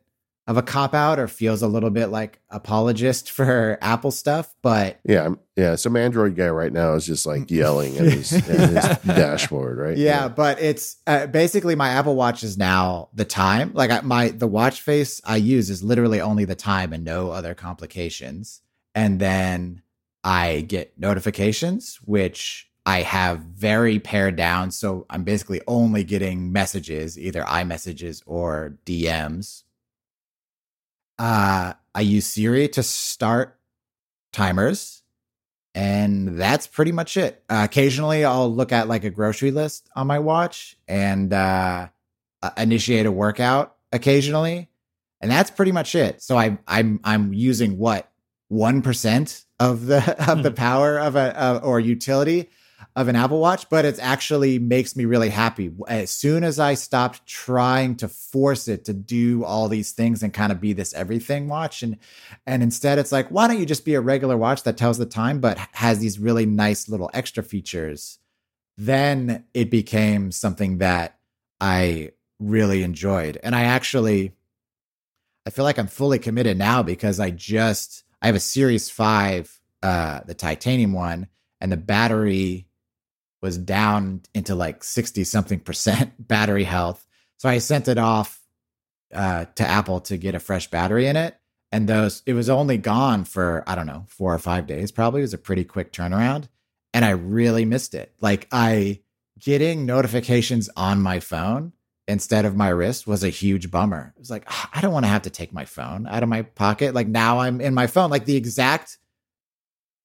of a cop out or feels a little bit like apologist <laughs> for Apple stuff, but yeah, yeah. Some Android guy right now is just like <laughs> yelling at his, at his dashboard, right? Yeah, yeah. but it's uh, basically my Apple Watch is now the time. Like I, my the watch face I use is literally only the time and no other complications. And then I get notifications, which I have very pared down. So I'm basically only getting messages, either iMessages or DMs uh, I use Siri to start timers, and that's pretty much it. Uh, occasionally, I'll look at like a grocery list on my watch and uh, uh, initiate a workout occasionally, and that's pretty much it. So I, I'm I'm using what one percent of the <laughs> of the hmm. power of a uh, or utility of an Apple Watch, but it actually makes me really happy. As soon as I stopped trying to force it to do all these things and kind of be this everything watch, and and instead it's like, why don't you just be a regular watch that tells the time but has these really nice little extra features? Then it became something that I really enjoyed, and I actually, I feel like I'm fully committed now because I just I have a Series Five, uh, the titanium one, and the battery was down into like 60 something percent <laughs> battery health. So I sent it off uh, to Apple to get a fresh battery in it. And those, it was only gone for, I don't know, four or five days probably. It was a pretty quick turnaround. And I really missed it. Like, I getting notifications on my phone instead of my wrist was a huge bummer. It was like, ah, I don't want to have to take my phone out of my pocket. Like, now I'm in my phone. Like, the exact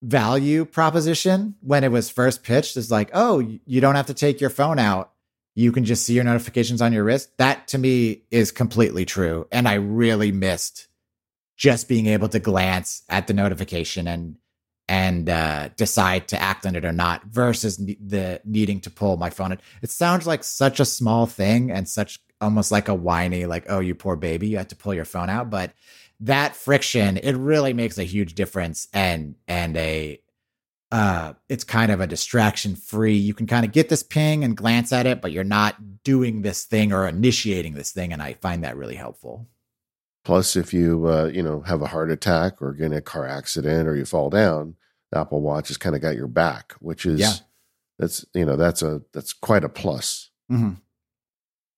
value proposition when it was first pitched is like, oh, you don't have to take your phone out. You can just see your notifications on your wrist. That to me is completely true. And I really missed just being able to glance at the notification and and uh, decide to act on it or not versus the needing to pull my phone. Out. It sounds like such a small thing and such almost like a whiny, like, oh, you poor baby, you had to pull your phone out. But that friction it really makes a huge difference and and a uh it's kind of a distraction free you can kind of get this ping and glance at it but you're not doing this thing or initiating this thing and i find that really helpful plus if you uh you know have a heart attack or get in a car accident or you fall down apple watch has kind of got your back which is yeah. that's you know that's a that's quite a plus mm-hmm.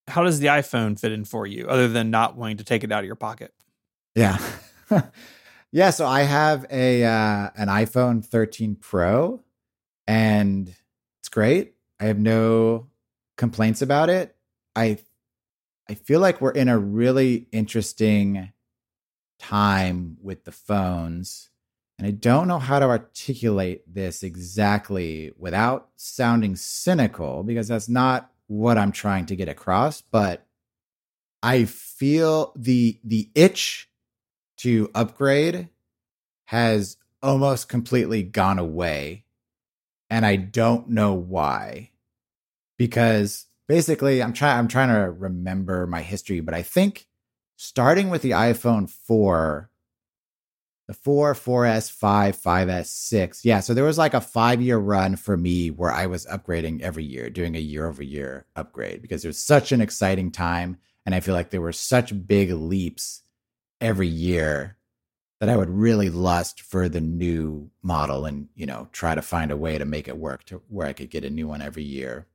how does the iphone fit in for you other than not wanting to take it out of your pocket yeah. <laughs> yeah, so I have a uh, an iPhone 13 Pro and it's great. I have no complaints about it. I I feel like we're in a really interesting time with the phones. And I don't know how to articulate this exactly without sounding cynical because that's not what I'm trying to get across, but I feel the the itch to upgrade has almost completely gone away. And I don't know why. Because basically I'm trying I'm trying to remember my history, but I think starting with the iPhone 4 the 4, 4S, 5, 5S, 6. Yeah, so there was like a 5-year run for me where I was upgrading every year, doing a year over year upgrade because it was such an exciting time and I feel like there were such big leaps every year that I would really lust for the new model and, you know, try to find a way to make it work to where I could get a new one every year.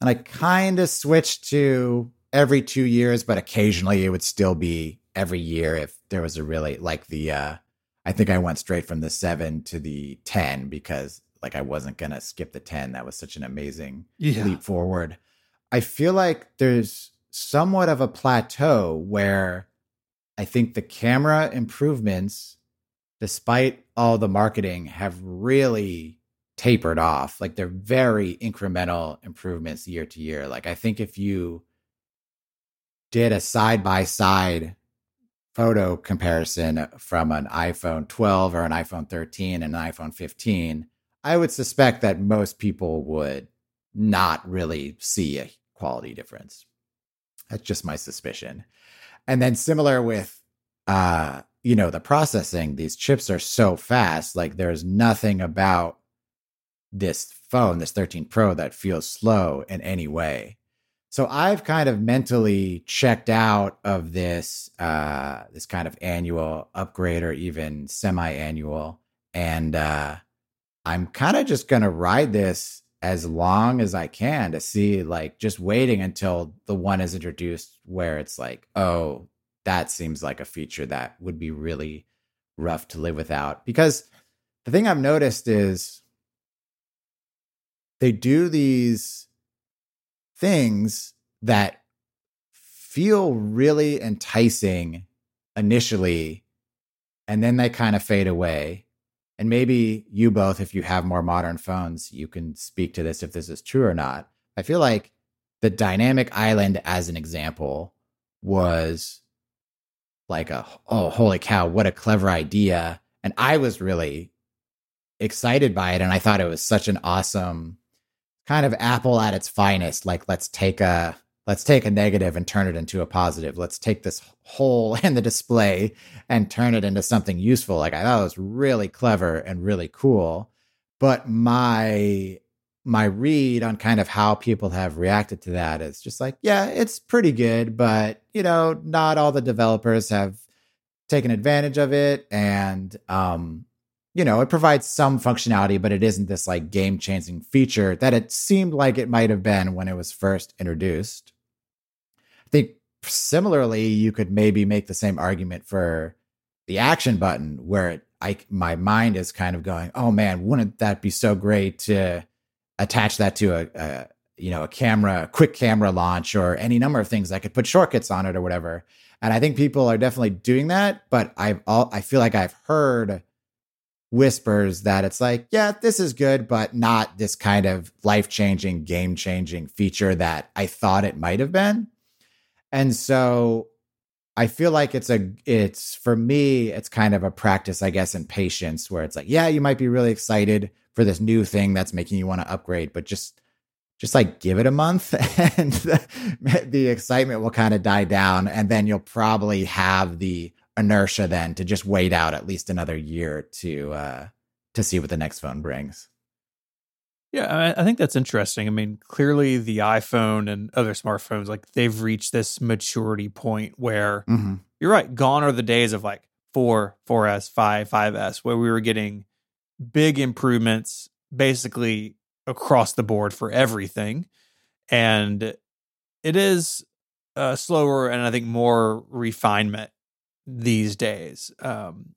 And I kind of switched to every two years, but occasionally it would still be every year if there was a really like the uh I think I went straight from the seven to the 10 because like I wasn't going to skip the 10. That was such an amazing yeah. leap forward. I feel like there's somewhat of a plateau where I think the camera improvements, despite all the marketing, have really tapered off. Like they're very incremental improvements year to year. Like I think if you did a side by side photo comparison from an iPhone 12 or an iPhone 13 and an iPhone 15, I would suspect that most people would not really see a quality difference. That's just my suspicion. And then similar with uh you know the processing these chips are so fast like there's nothing about this phone this 13 pro that feels slow in any way. So i've kind of mentally checked out of this uh this kind of annual upgrade or even semi-annual. And uh i'm kind of just gonna ride this as long as I can to see like just waiting until the one is introduced where it's like, oh, that seems like a feature that would be really rough to live without. Because the thing I've noticed is they do these things that feel really enticing initially and then they kind of fade away and maybe you both, if you have more modern phones, you can speak to this if this is true or not. I feel like the dynamic island, as an example, was like a oh holy cow, what a clever idea. And I was really excited by it. And I thought it was such an awesome kind of Apple at its finest. Like, let's take a let's take a negative and turn it into a positive. Let's take this hole <laughs> in the display and turn it into something useful. Like I thought it was really clever and really cool. But my my read on kind of how people have reacted to that is just like, yeah, it's pretty good, but you know, not all the developers have taken advantage of it. And um, you know, it provides some functionality, but it isn't this like game changing feature that it seemed like it might have been when it was first introduced. I think similarly, you could maybe make the same argument for the action button, where it, I my mind is kind of going, "Oh man, wouldn't that be so great to attach that to a, a you know a camera, a quick camera launch, or any number of things I could put shortcuts on it or whatever." And I think people are definitely doing that, but I've all I feel like I've heard whispers that it's like, yeah, this is good, but not this kind of life changing, game changing feature that I thought it might have been. And so I feel like it's a it's for me it's kind of a practice I guess in patience where it's like yeah you might be really excited for this new thing that's making you want to upgrade but just just like give it a month <laughs> and the, the excitement will kind of die down and then you'll probably have the inertia then to just wait out at least another year to uh to see what the next phone brings. Yeah, I think that's interesting. I mean, clearly the iPhone and other smartphones, like they've reached this maturity point where mm-hmm. you're right. Gone are the days of like four, 4S, five, 5S, where we were getting big improvements basically across the board for everything. And it is uh, slower and I think more refinement these days. Um,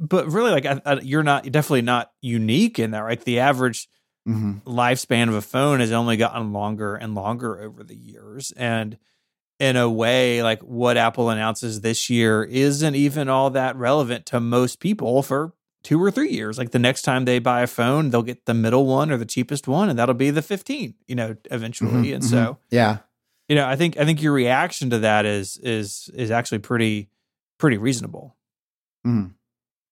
but really, like, I, I, you're not definitely not unique in that, right? The average mm-hmm. lifespan of a phone has only gotten longer and longer over the years. And in a way, like what Apple announces this year isn't even all that relevant to most people for two or three years. Like the next time they buy a phone, they'll get the middle one or the cheapest one, and that'll be the 15, you know, eventually. Mm-hmm, and mm-hmm. so, yeah, you know, I think I think your reaction to that is is is actually pretty pretty reasonable. Mm.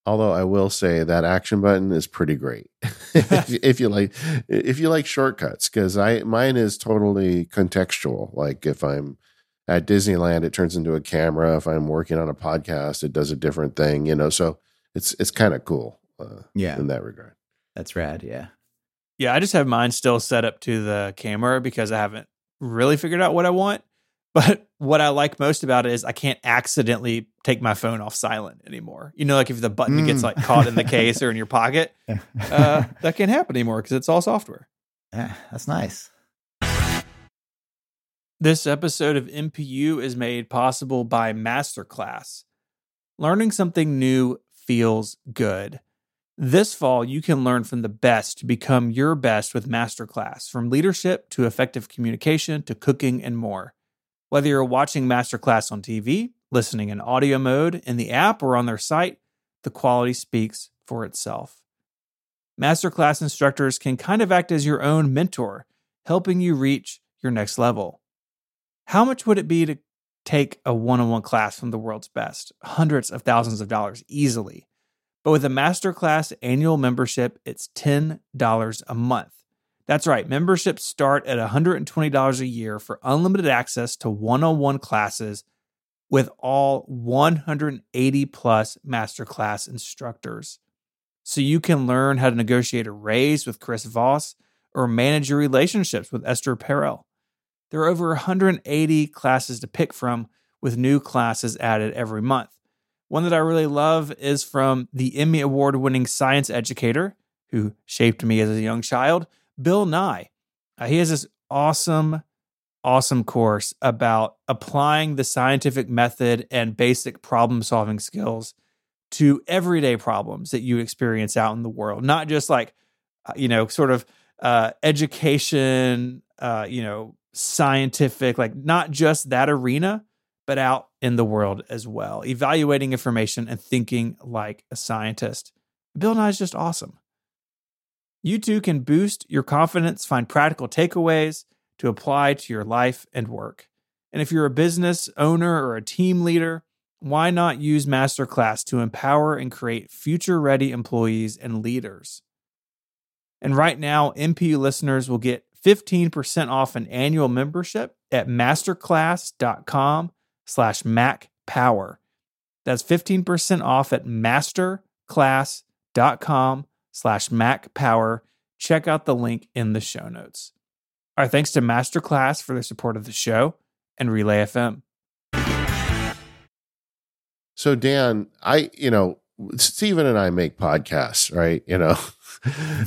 Although I will say that action button is pretty great <laughs> if, if, you like if you like shortcuts because I mine is totally contextual. Like if I'm at Disneyland, it turns into a camera. If I'm working on a podcast, it does a different thing. You know, so it's it's kind of cool. Uh, yeah, in that regard. That's rad. Yeah. Yeah, I just have mine still set up to the camera because I haven't really figured out what I want. <laughs> But what I like most about it is I can't accidentally take my phone off silent anymore. You know, like if the button mm. gets like caught in the case or in your pocket, <laughs> uh, that can't happen anymore because it's all software. Yeah, that's nice. This episode of MPU is made possible by Masterclass. Learning something new feels good. This fall, you can learn from the best to become your best with Masterclass, from leadership to effective communication to cooking and more. Whether you're watching Masterclass on TV, listening in audio mode, in the app, or on their site, the quality speaks for itself. Masterclass instructors can kind of act as your own mentor, helping you reach your next level. How much would it be to take a one on one class from the world's best? Hundreds of thousands of dollars easily. But with a Masterclass annual membership, it's $10 a month. That's right, memberships start at $120 a year for unlimited access to one on one classes with all 180 plus Masterclass instructors. So you can learn how to negotiate a raise with Chris Voss or manage your relationships with Esther Perel. There are over 180 classes to pick from, with new classes added every month. One that I really love is from the Emmy Award winning science educator who shaped me as a young child, Bill Nye. Uh, he has this awesome, awesome course about applying the scientific method and basic problem solving skills to everyday problems that you experience out in the world, not just like, uh, you know, sort of uh, education, uh, you know, scientific, like not just that arena, but out in the world as well, evaluating information and thinking like a scientist. Bill Nye is just awesome. You too can boost your confidence, find practical takeaways to apply to your life and work. And if you're a business owner or a team leader, why not use Masterclass to empower and create future ready employees and leaders? And right now, MPU listeners will get 15% off an annual membership at masterclass.com slash macpower. That's 15% off at masterclass.com slash macpower. Check out the link in the show notes. Our thanks to Masterclass for their support of the show and Relay FM. So Dan, I you know Stephen and I make podcasts, right? You know,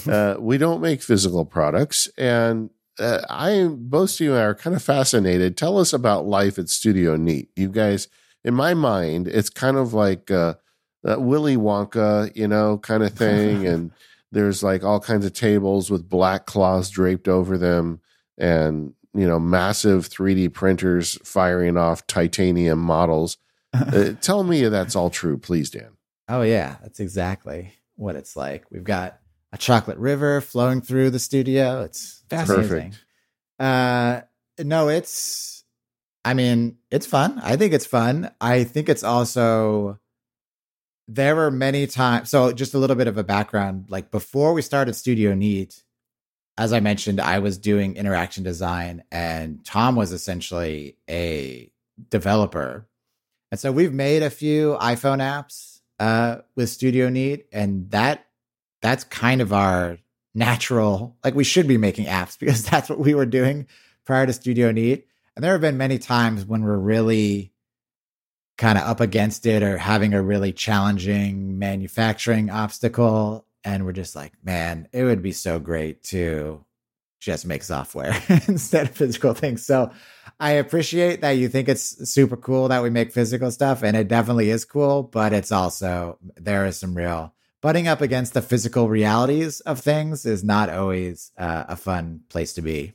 <laughs> uh, we don't make physical products, and uh, I both of you are kind of fascinated. Tell us about life at Studio Neat. You guys, in my mind, it's kind of like uh, Willy Wonka, you know, kind of <laughs> thing, and there's like all kinds of tables with black cloths draped over them, and you know, massive 3D printers firing off titanium models uh, <laughs> tell me that's all true, please, Dan. Oh yeah, that's exactly what it's like. We've got a chocolate river flowing through the studio. It's fascinating. Perfect. Uh, no, it's. I mean, it's fun. I think it's fun. I think it's also. There were many times. So, just a little bit of a background. Like before we started Studio Neat, as I mentioned, I was doing interaction design, and Tom was essentially a developer and so we've made a few iPhone apps uh, with Studio Neat, and that that's kind of our natural. Like we should be making apps <laughs> because that's what we were doing prior to Studio Neat. And there have been many times when we're really kind of up against it or having a really challenging manufacturing obstacle. And we're just like, man, it would be so great to just make software <laughs> instead of physical things. So I appreciate that you think it's super cool that we make physical stuff, and it definitely is cool, but it's also, there is some real butting up against the physical realities of things is not always uh, a fun place to be.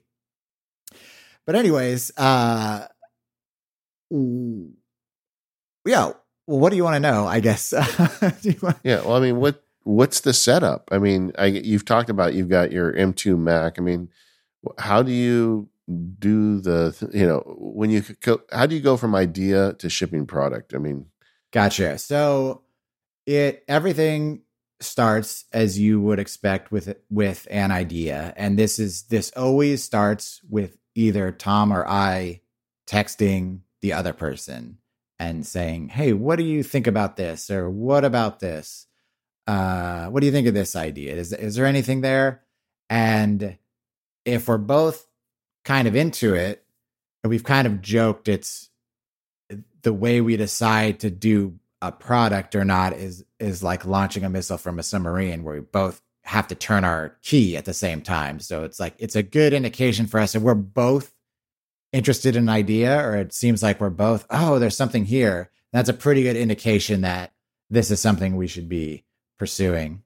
But, anyways, uh, yeah. Well, what do you want to know? I guess. <laughs> want- yeah. Well, I mean, what what's the setup? I mean, I, you've talked about you've got your M2 Mac. I mean, how do you do the you know when you how do you go from idea to shipping product? I mean, gotcha. So it everything starts as you would expect with with an idea, and this is this always starts with either Tom or I texting the other person and saying, "Hey, what do you think about this?" or "What about this?" uh, what do you think of this idea? Is is there anything there? And if we're both kind of into it, and we've kind of joked it's the way we decide to do a product or not is is like launching a missile from a submarine where we both have to turn our key at the same time. So it's like it's a good indication for us if we're both interested in an idea or it seems like we're both, oh, there's something here. That's a pretty good indication that this is something we should be pursuing.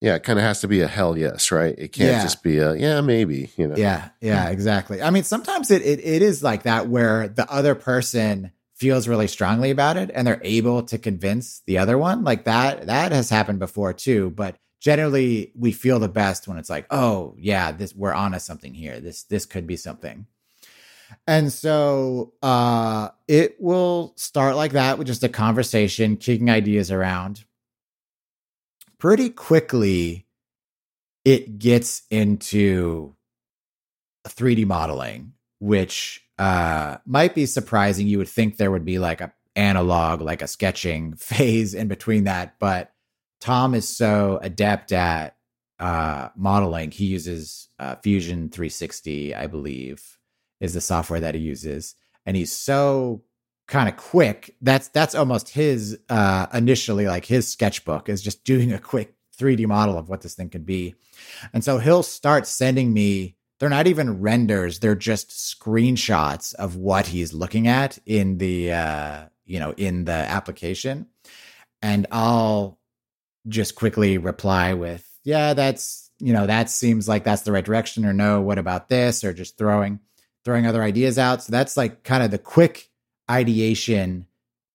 Yeah, it kind of has to be a hell yes, right? It can't Yeah. just be a yeah, maybe, you know. Yeah, yeah, hmm. exactly. I mean, sometimes it, it it is like that where the other person feels really strongly about it and they're able to convince the other one. Like that that has happened before too, but generally we feel the best when it's like, "Oh, yeah, this we're onto something here. This this could be something." And so uh it will start like that with just a conversation, kicking ideas around. Pretty quickly it gets into 3D modeling, which uh, might be surprising. You would think there would be like a analog, like a sketching <laughs> phase in between that, but Tom is so adept at uh, modeling. He uses uh, Fusion 360, I believe, is the software that he uses, and he's so kind of quick. That's that's almost his uh, initially like his sketchbook is just doing a quick 3D model of what this thing could be. And so he'll start sending me, they're not even renders, they're just screenshots of what he's looking at in the uh, you know, in the application. And I'll just quickly reply with, yeah, that's, you know, that seems like that's the right direction or no, what about this or just throwing throwing other ideas out. So that's like kind of the quick ideation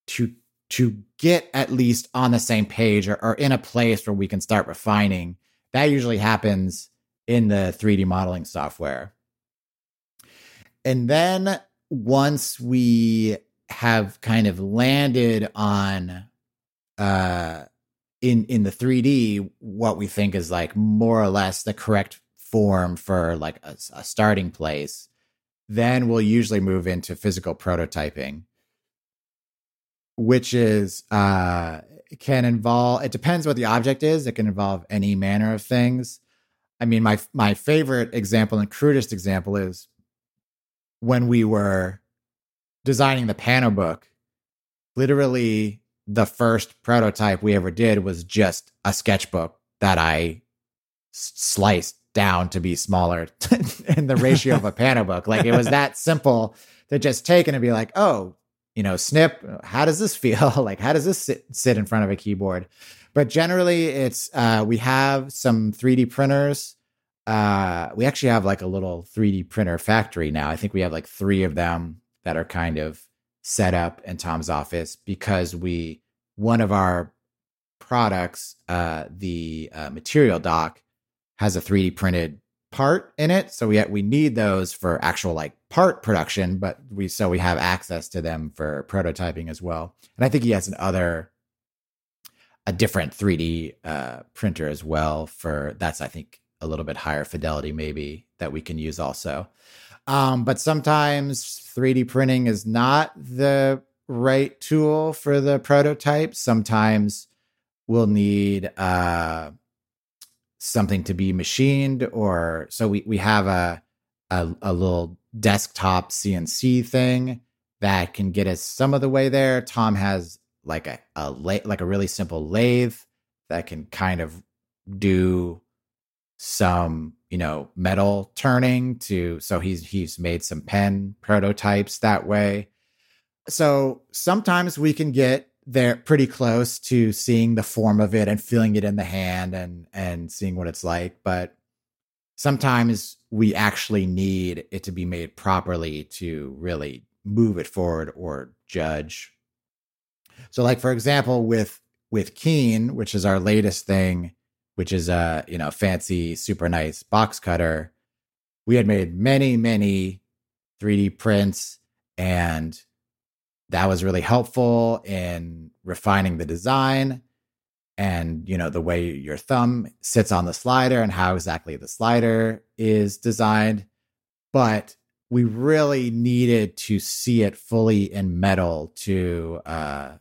to to get at least on the same page or, or in a place where we can start refining. That usually happens in the 3D modeling software. And then once we have kind of landed on uh in in the 3D what we think is like more or less the correct form for like a, a starting place, then we'll usually move into physical prototyping which is uh can involve it depends what the object is. It can involve any manner of things. I mean my my favorite example and crudest example is when we were designing the Panobook literally the first prototype we ever did was just a sketchbook that I sliced down to be smaller <laughs> in the ratio of a Panobook like it was that simple to just take and be like oh you know, snip, how does this feel? <laughs> like, how does this sit, sit in front of a keyboard? But generally, it's uh, we have some 3D printers. Uh, we actually have like a little 3D printer factory now. I think we have like three of them that are kind of set up in Tom's office because we, one of our products, uh, the uh, material dock, has a 3D printed part in it. So we we need those for actual like part production, but we so we have access to them for prototyping as well. And I think he has another a different 3D uh, printer as well for that's I think a little bit higher fidelity maybe that we can use also. Um, but sometimes 3D printing is not the right tool for the prototype. Sometimes we'll need uh, something to be machined or so we, we have a, a a little desktop CNC thing that can get us some of the way there. Tom has like a, a la- like a really simple lathe that can kind of do some you know metal turning to so he's he's made some pen prototypes that way so sometimes we can get there pretty close to seeing the form of it and feeling it in the hand and and seeing what it's like but sometimes we actually need it to be made properly to really move it forward or judge. So like for example with with keen which is our latest thing which is a you know fancy super nice box cutter we had made many many 3d prints and that was really helpful in refining the design and you know the way your thumb sits on the slider and how exactly the slider is designed. But we really needed to see it fully in metal to uh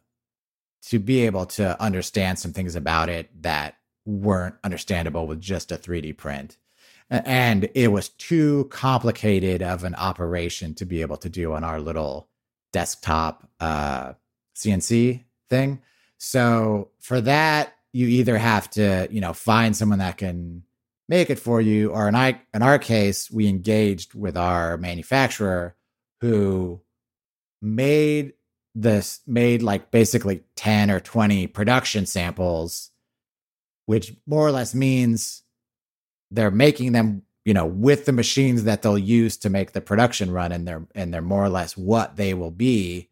to be able to understand some things about it that weren't understandable with just a 3D print. And it was too complicated of an operation to be able to do on our little desktop uh, CNC thing. So for that, you either have to, you know, find someone that can make it for you, or in, I, in our case, we engaged with our manufacturer who made this made like basically 10 or 20 production samples, which more or less means they're making them, you know, with the machines that they'll use to make the production run and they're and they're more or less what they will be.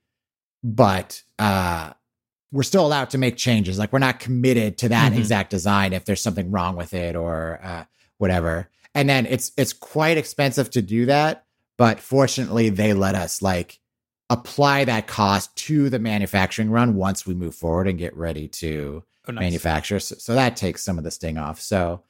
But uh we're still allowed to make changes. Like we're not committed to that mm-hmm. exact design if there's something wrong with it or uh, whatever. And then it's it's quite expensive to do that, but fortunately they let us like apply that cost to the manufacturing run once we move forward and get ready to oh, nice. manufacture. So, so that takes some of the sting off. So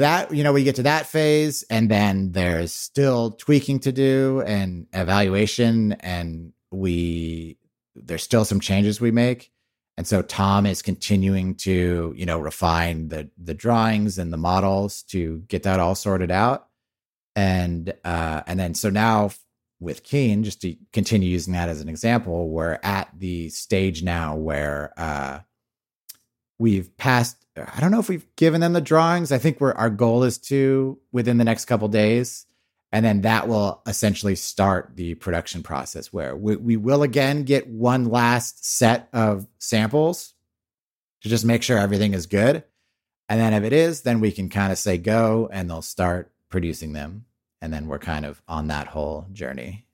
that you know we get to that phase and then there's still tweaking to do and evaluation and we there's still some changes we make. And so tom is continuing to you know refine the the drawings and the models to get that all sorted out. And uh and then so now with keen just to continue using that as an example we're at the stage now where uh we've passed i don't know if we've given them the drawings. I think we're our goal is to within the next couple days. And then that will essentially start the production process where we, we will again get one last set of samples to just make sure everything is good. And then if it is then we can kind of say go and they'll start producing them. And then we're kind of on that whole journey.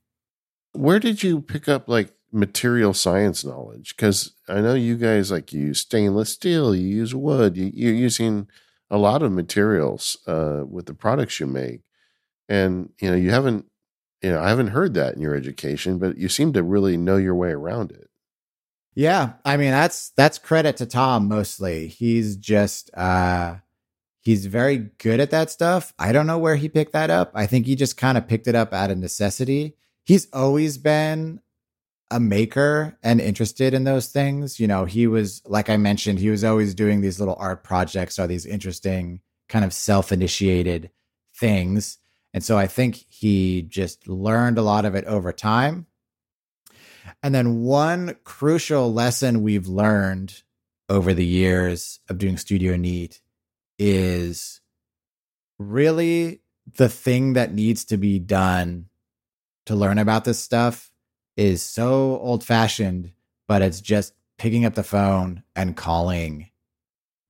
Where did you pick up like material science knowledge because i know you guys like use stainless steel you use wood you, you're using a lot of materials uh, with the products you make. And you know you haven't you know i haven't heard that in your education but you seem to really know your way around it. Yeah i mean that's that's credit to tom mostly. He's just uh he's very good at that stuff. I don't know where he picked that up. I think he just kind of picked it up out of necessity. He's always been a maker and interested in those things you know he was like i mentioned he was always doing these little art projects or these interesting kind of self-initiated things and so I think he just learned a lot of it over time. And then one crucial lesson we've learned over the years of doing Studio Neat is really the thing that needs to be done to learn about this stuff is so old fashioned, but it's just picking up the phone and calling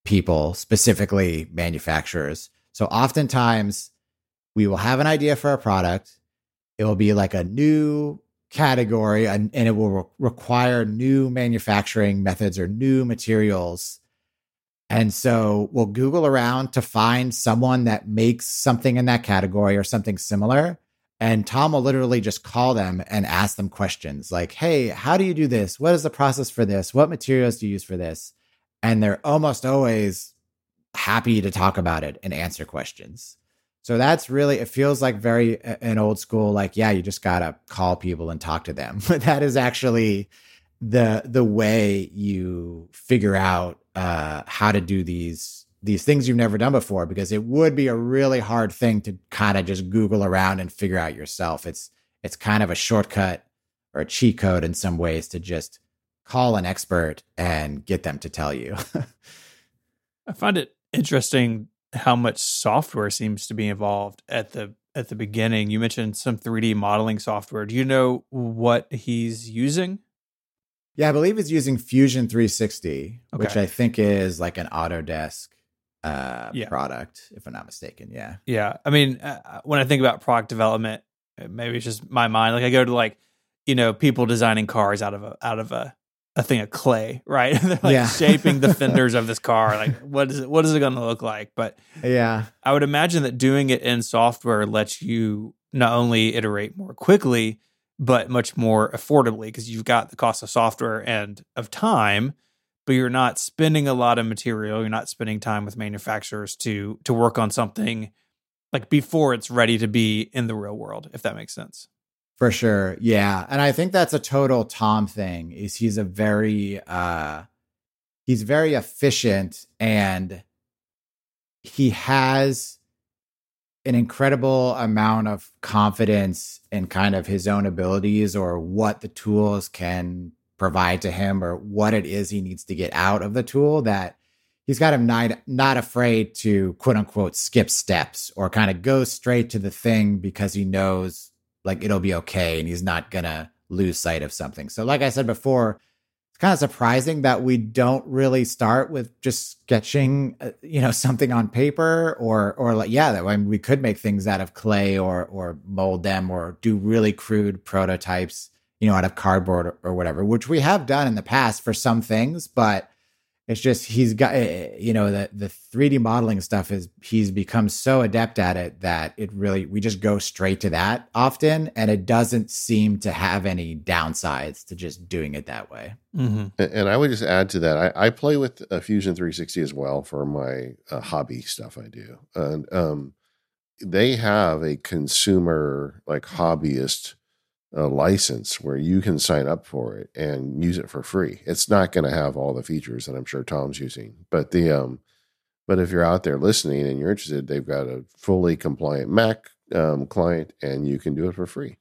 people, specifically manufacturers. So oftentimes we will have an idea for a product. It will be like a new category and, and it will re- require new manufacturing methods or new materials. And so we'll Google around to find someone that makes something in that category or something similar. And Tom will literally just call them and ask them questions like, Hey, how do you do this? What is the process for this? What materials do you use for this? And they're almost always happy to talk about it and answer questions. So that's really, it feels like very an old school, like, yeah, you just got to call people and talk to them. <laughs> But that is actually the, the way you figure out, uh, how to do these, these things you've never done before, because it would be a really hard thing to kind of just Google around and figure out yourself. It's, it's kind of a shortcut or a cheat code in some ways to just call an expert and get them to tell you. <laughs> I find it interesting how much software seems to be involved at the at the beginning. You mentioned some 3D modeling software. Do you know what he's using? Yeah, I believe he's using Fusion 360, okay. which I think is like an Autodesk uh, yeah. product, if I'm not mistaken. Yeah. Yeah. I mean, uh, when I think about product development, maybe it's just my mind. Like I go to like, you know, people designing cars out of a out of a a thing of clay, <laughs> right? They're like yeah. shaping the <laughs> fenders of this car. Like, what is it? What is it going to look like? But yeah, I would imagine that doing it in software lets you not only iterate more quickly, but much more affordably because you've got the cost of software and of time, but you're not spending a lot of material. You're not spending time with manufacturers to to work on something like before it's ready to be in the real world. If that makes sense. For sure. Yeah. And I think that's a total Tom thing is he's a very uh he's very efficient and he has an incredible amount of confidence in kind of his own abilities or what the tools can provide to him or what it is he needs to get out of the tool that he's got him not not afraid to quote unquote skip steps or kind of go straight to the thing because he knows like it'll be okay and he's not gonna lose sight of something. So, like I said before, it's kind of surprising that we don't really start with just sketching, uh, you know, <laughs> something on paper, or or like yeah, that I mean, we could make things out of clay or or mold them or do really crude prototypes, you know, out of cardboard or, or whatever, which we have done in the past for some things, but it's just he's got eh, eh, you know the the 3D modeling stuff is he's become so adept at it that it really we just go straight to that often and it doesn't seem to have any downsides to just doing it that way. Mm-hmm. And I would just add to that I, I play with a Fusion 360 as well for my uh, hobby stuff I do and um, they have a consumer like hobbyist a license where you can sign up for it and use it for free. It's not going to have all the features that I'm sure Tom's using, but the um, but if you're out there listening and you're interested, they've got a fully compliant Mac um, client and you can do it for free.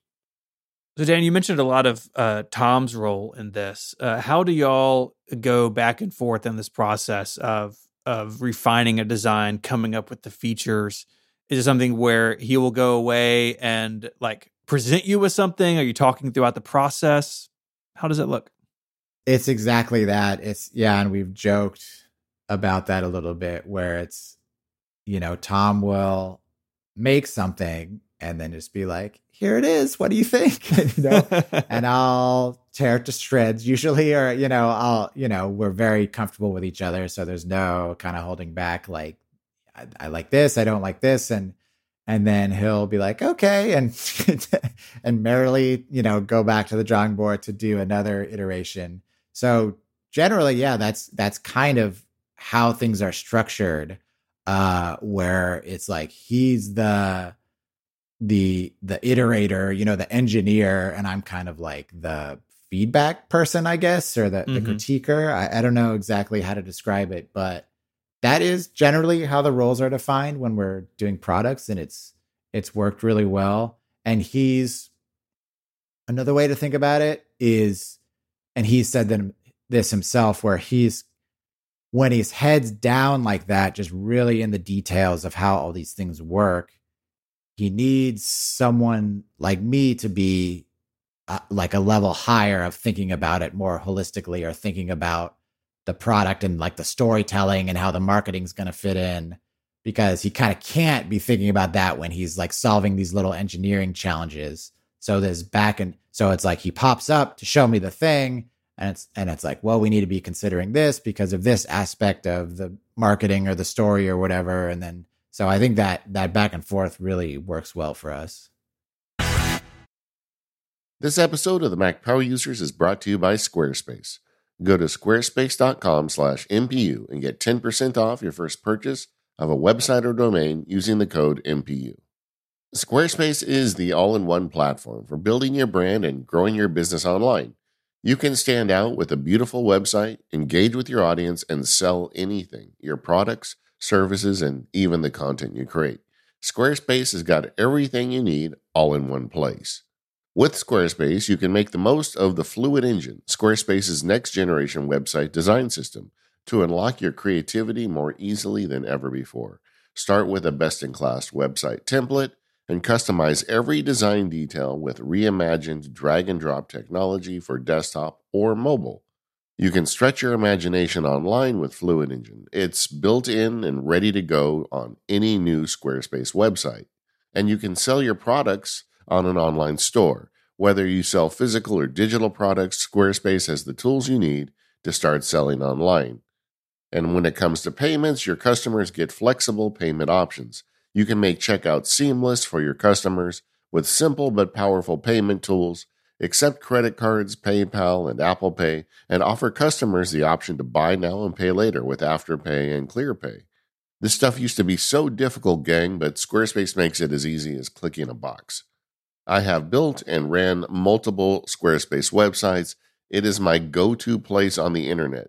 So, Dan, you mentioned a lot of uh, Tom's role in this. Uh, how do y'all go back and forth in this process of of refining a design, coming up with the features? Is it something where he will go away and like present you with something? Are you talking throughout the process? How does it look? It's exactly that. It's yeah, and we've joked about that a little bit where it's you know, Tom will make something and then just be like, "Here it is. What do you think?" <laughs> you know, <laughs> and I'll tear it to shreds usually, or you know, I'll you know, we're very comfortable with each other, so there's no kind of holding back. Like, I, I like this, I don't like this, and and then he'll be like okay and <laughs> and merrily you know go back to the drawing board to do another iteration so generally yeah that's that's kind of how things are structured uh where it's like he's the the the iterator you know the engineer and i'm kind of like the feedback person i guess or the, mm-hmm. the critiquer I, I don't know exactly how to describe it but that is generally how the roles are defined when we're doing products and it's it's worked really well. And he's another way to think about it is and he said that this himself where he's when he's heads down like that just really in the details of how all these things work he needs someone like me to be uh, like a level higher of thinking about it more holistically or thinking about the product and like the storytelling and how the marketing's going to fit in because he kind of can't be thinking about that when he's like solving these little engineering challenges. So there's back and so it's like he pops up to show me the thing and it's and it's like, well, we need to be considering this because of this aspect of the marketing or the story or whatever and then so I think that that back and forth really works well for us. This episode of the Mac Power Users is brought to you by Squarespace. Go to squarespace.com/mpu and get 10% off your first purchase of a website or domain using the code MPU. Squarespace is the all-in-one platform for building your brand and growing your business online. You can stand out with a beautiful website, engage with your audience, and sell anything your products, services, and even the content you create. Squarespace has got everything you need all in one place. With Squarespace, you can make the most of the Fluid Engine, Squarespace's next generation website design system, to unlock your creativity more easily than ever before. Start with a best in class website template and customize every design detail with reimagined drag and drop technology for desktop or mobile. You can stretch your imagination online with Fluid Engine. It's built in and ready to go on any new Squarespace website. And you can sell your products on an online store. Whether you sell physical or digital products, Squarespace has the tools you need to start selling online. And when it comes to payments, your customers get flexible payment options. You can make checkout seamless for your customers with simple but powerful payment tools, accept credit cards, PayPal, and Apple Pay, and offer customers the option to buy now and pay later with Afterpay and ClearPay. This stuff used to be so difficult, gang, but Squarespace makes it as easy as clicking a box. I have built and ran multiple Squarespace websites. It is my go to place on the internet.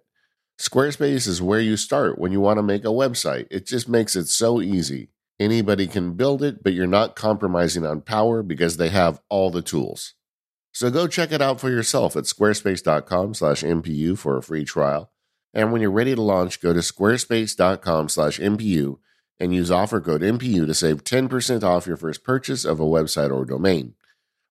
Squarespace is where you start when you want to make a website. It just makes it so easy. Anybody can build it, but you're not compromising on power because they have all the tools. So go check it out for yourself at squarespace.com/mpu for a free trial. And when you're ready to launch, go to squarespace.com/mpu and use offer code MPU to save 10% off your first purchase of a website or domain.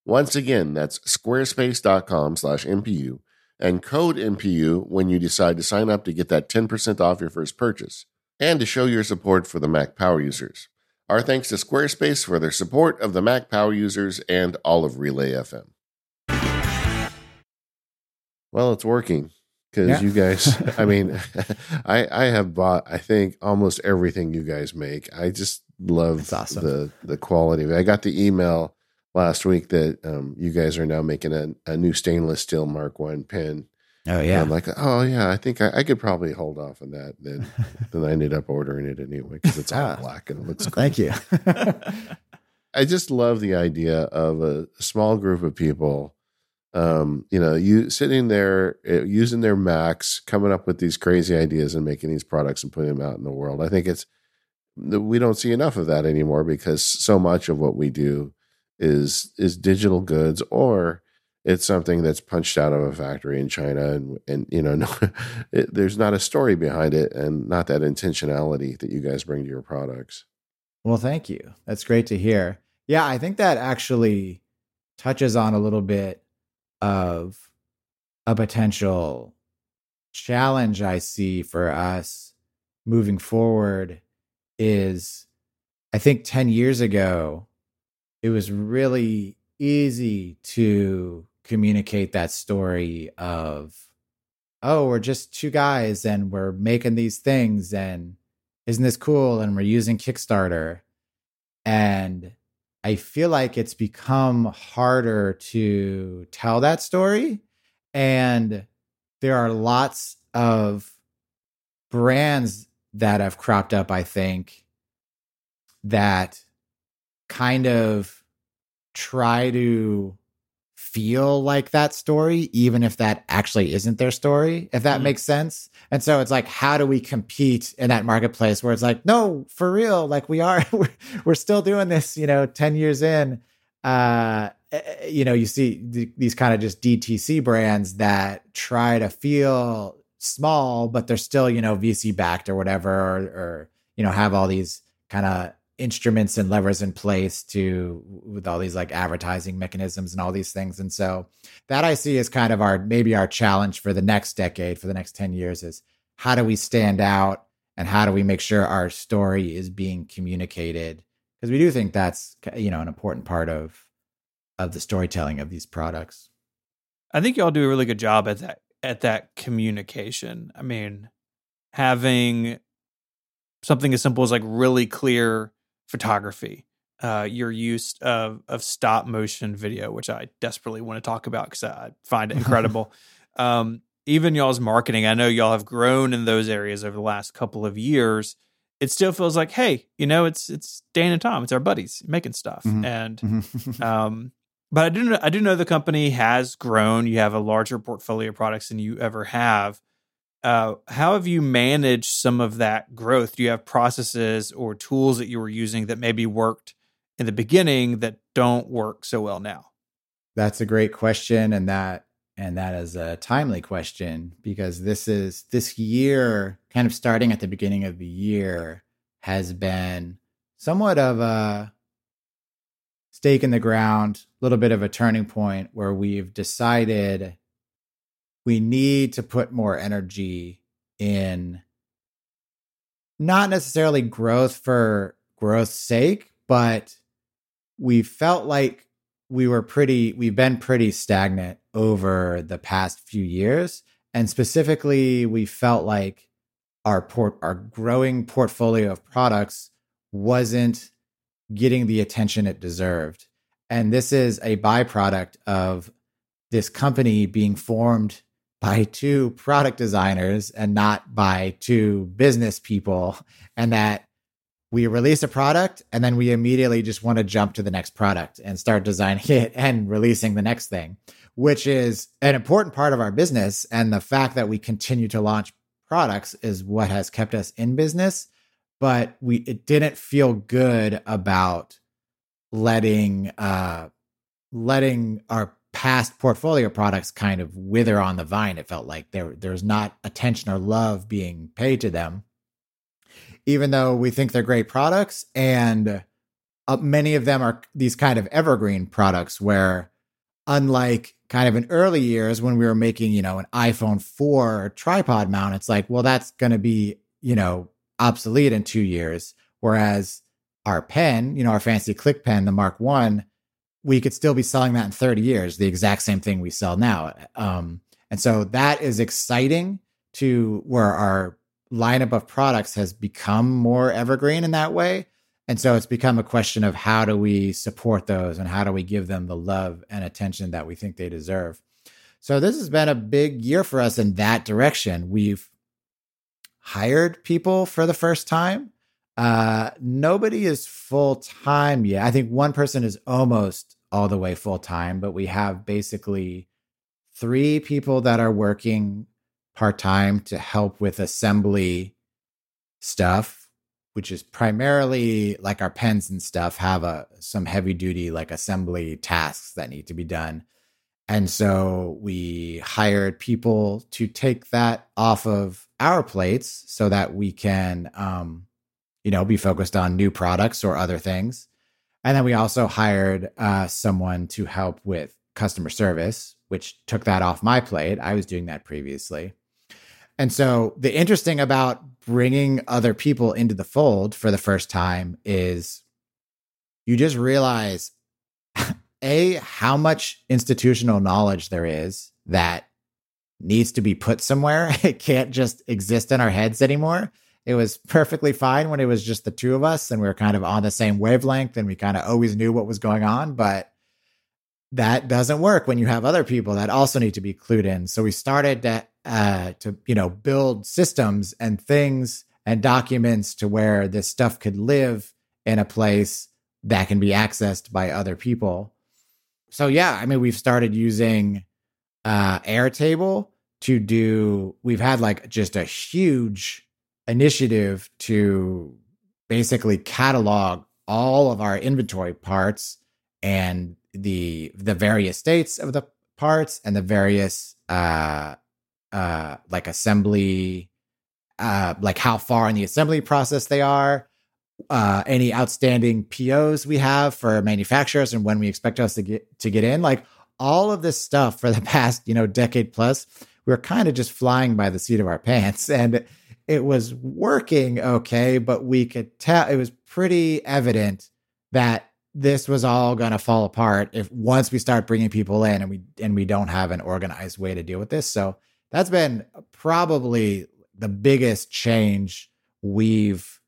Once again, that's squarespace.com slash MPU and code MPU when you decide to sign up to get that 10% off your first purchase and to show your support for the Mac Power users. Our thanks to Squarespace for their support of the Mac Power users and all of Relay FM. Well, it's working because Yeah. you guys, <laughs> I mean, <laughs> I I have bought I think almost everything you guys make. I just love awesome. the the quality of it. I got the email last week that um, you guys are now making a, a new stainless steel Mark One pen. Oh And yeah. I'm like, oh yeah, I think I, I could probably hold off on that. Then <laughs> then I ended up ordering it anyway because it's all Ah. black and it looks cool. Thank you. I just love the idea of a small group of people, um, you know, you sitting there uh, using their Macs, coming up with these crazy ideas and making these products and putting them out in the world. I think it's we don't see enough of that anymore because so much of what we do is is digital goods or it's something that's punched out of a factory in China and and you know <laughs> no, it, there's not a story behind it and not that intentionality that you guys bring to your products. Well, thank you. That's great to hear. Yeah, I think that actually touches on a little bit of a potential challenge I see for us moving forward is I think 10 years ago it was really easy to communicate that story of oh, we're just two guys and we're making these things and isn't this cool? And we're using Kickstarter. And I feel like it's become harder to tell that story. And there are lots of brands that have cropped up, I think, that kind of try to feel like that story, even if that actually isn't their story, if that Mhm. makes sense. And so it's like, how do we compete in that marketplace where it's like, no, for real, like we are, <laughs> we're, we're still doing this, you know, 10 years in. Uh, eh, you know, you see th- these kind of just DTC brands that try to feel small, but they're still, you know, VC backed or whatever, or, or you know, have all these kind of instruments and levers in place to with all these like advertising mechanisms and all these things. And so that I see as kind of our maybe our challenge for the next decade, for the next 10 years is how do we stand out and how do we make sure our story is being communicated? Because we do think that's you know an important part of of the storytelling of these products. I think y'all do a really good job at that at that communication. I mean, having something as simple as like really clear photography, uh, your use of of stop motion video, which I desperately want to talk about because I find it <laughs> incredible. um, even y'all's marketing, I know y'all have grown in those areas over the last couple of years. It still feels like, hey, you know, it's it's Dan and Tom, it's our buddies making stuff, Mhm. and <laughs> um, but I do know, I do know the company has grown. You have a larger portfolio of products than you ever have. Uh, how have you managed some of that growth? Do you have processes or tools that you were using that maybe worked in the beginning that don't work so well now? That's a great question, and that and that is a timely question because this is this year, kind of starting at the beginning of the year, has been somewhat of a stake in the ground, a little bit of a turning point where we've decided we need to put more energy in not necessarily growth for growth's sake, but we felt like we were pretty we've been pretty stagnant over the past few years and specifically we felt like our port our growing portfolio of products wasn't getting the attention it deserved. And this is a byproduct of this company being formed by two product designers and not by two business people and that we release a product and then we immediately just want to jump to the next product and start designing <laughs> it and releasing the next thing, which is an important part of our business. And the fact that we continue to launch products is what has kept us in business. But we it didn't feel good about letting uh letting our past portfolio products kind of wither on the vine. It felt like there there's not attention or love being paid to them even though we think they're great products and uh, many of them are these kind of evergreen products where unlike kind of in early years when we were making, you know, an iPhone 4 tripod mount, it's like, well, that's going to be, you know, obsolete in two years. Whereas our pen, you know, our fancy click pen, the Mark One, we could still be selling that in 30 years, the exact same thing we sell now. Um, and so that is exciting to where our lineup of products has become more evergreen in that way. And so it's become a question of how do we support those and how do we give them the love and attention that we think they deserve. So this has been a big year for us in that direction. We've hired people for the first time. Uh, nobody is full time yet. I think one person is almost all the way full time, but we have basically three people that are working part time to help with assembly stuff, which is primarily like our pens and stuff have a some heavy duty like assembly tasks that need to be done. And so we hired people to take that off of our plates so that we can, um, you know, be focused on new products or other things. And then we also hired uh, someone to help with customer service, which took that off my plate. I was doing that previously. And so the interesting about bringing other people into the fold for the first time is you just realize <laughs> a how much institutional knowledge there is that needs to be put somewhere. <laughs> It can't just exist in our heads anymore. It was perfectly fine when it was just the two of us and we were kind of on the same wavelength and we kind of always knew what was going on, but that doesn't work when you have other people that also need to be clued in. So we started to uh, to you know build systems and things and documents to where this stuff could live in a place that can be accessed by other people. So yeah, I mean we've started using uh, Airtable to do. We've had like just a huge initiative to basically catalog all of our inventory parts and the the various states of the parts and the various uh uh, like assembly, uh, like how far in the assembly process they are, uh, any outstanding POs we have for manufacturers and when we expect us to get to get in. Like all of this stuff for the <laughs> past, you know, decade plus, we are kind of just flying by the seat of our pants. And it was working okay, but we could tell it was pretty evident that this was all going to fall apart if once we start bringing people in and we and we don't have an organized way to deal with this. So that's been probably the biggest change we've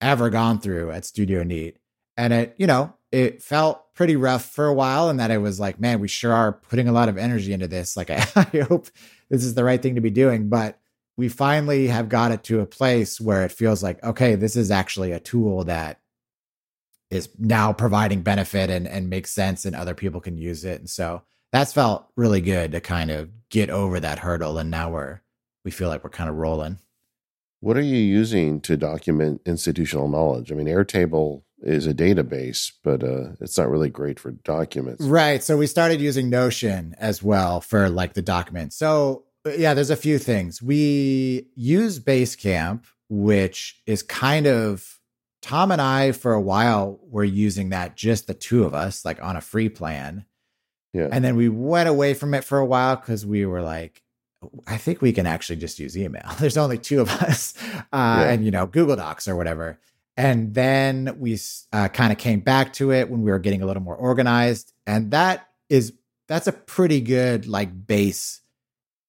ever gone through at Studio Neat. And it, you know, it felt pretty rough for a while and that it was like, man, we sure are putting a lot of energy into this. Like, I, <laughs> I hope this is the right thing to be doing. But we finally have got it to a place where it feels like, okay, this is actually a tool that is now providing benefit and, and makes sense and other people can use it. And so that's felt really good to kind of get over that hurdle. And now we're, we feel like we're kind of rolling. What are you using to document institutional knowledge? I mean, Airtable is a database, but uh, it's not really great for documents. Right. So we started using Notion as well for like the documents. So yeah, there's a few things. We use Basecamp, which is kind of Tom and I for a while were using that just the two of us, like on a free plan. Yeah. And then we went away from it for a while because we were like, I think we can actually just use email. <laughs> There's only two of us, uh, yeah. and you know, Google Docs or whatever. And then we uh, kind of came back to it when we were getting a little more organized, and that is that's a pretty good like base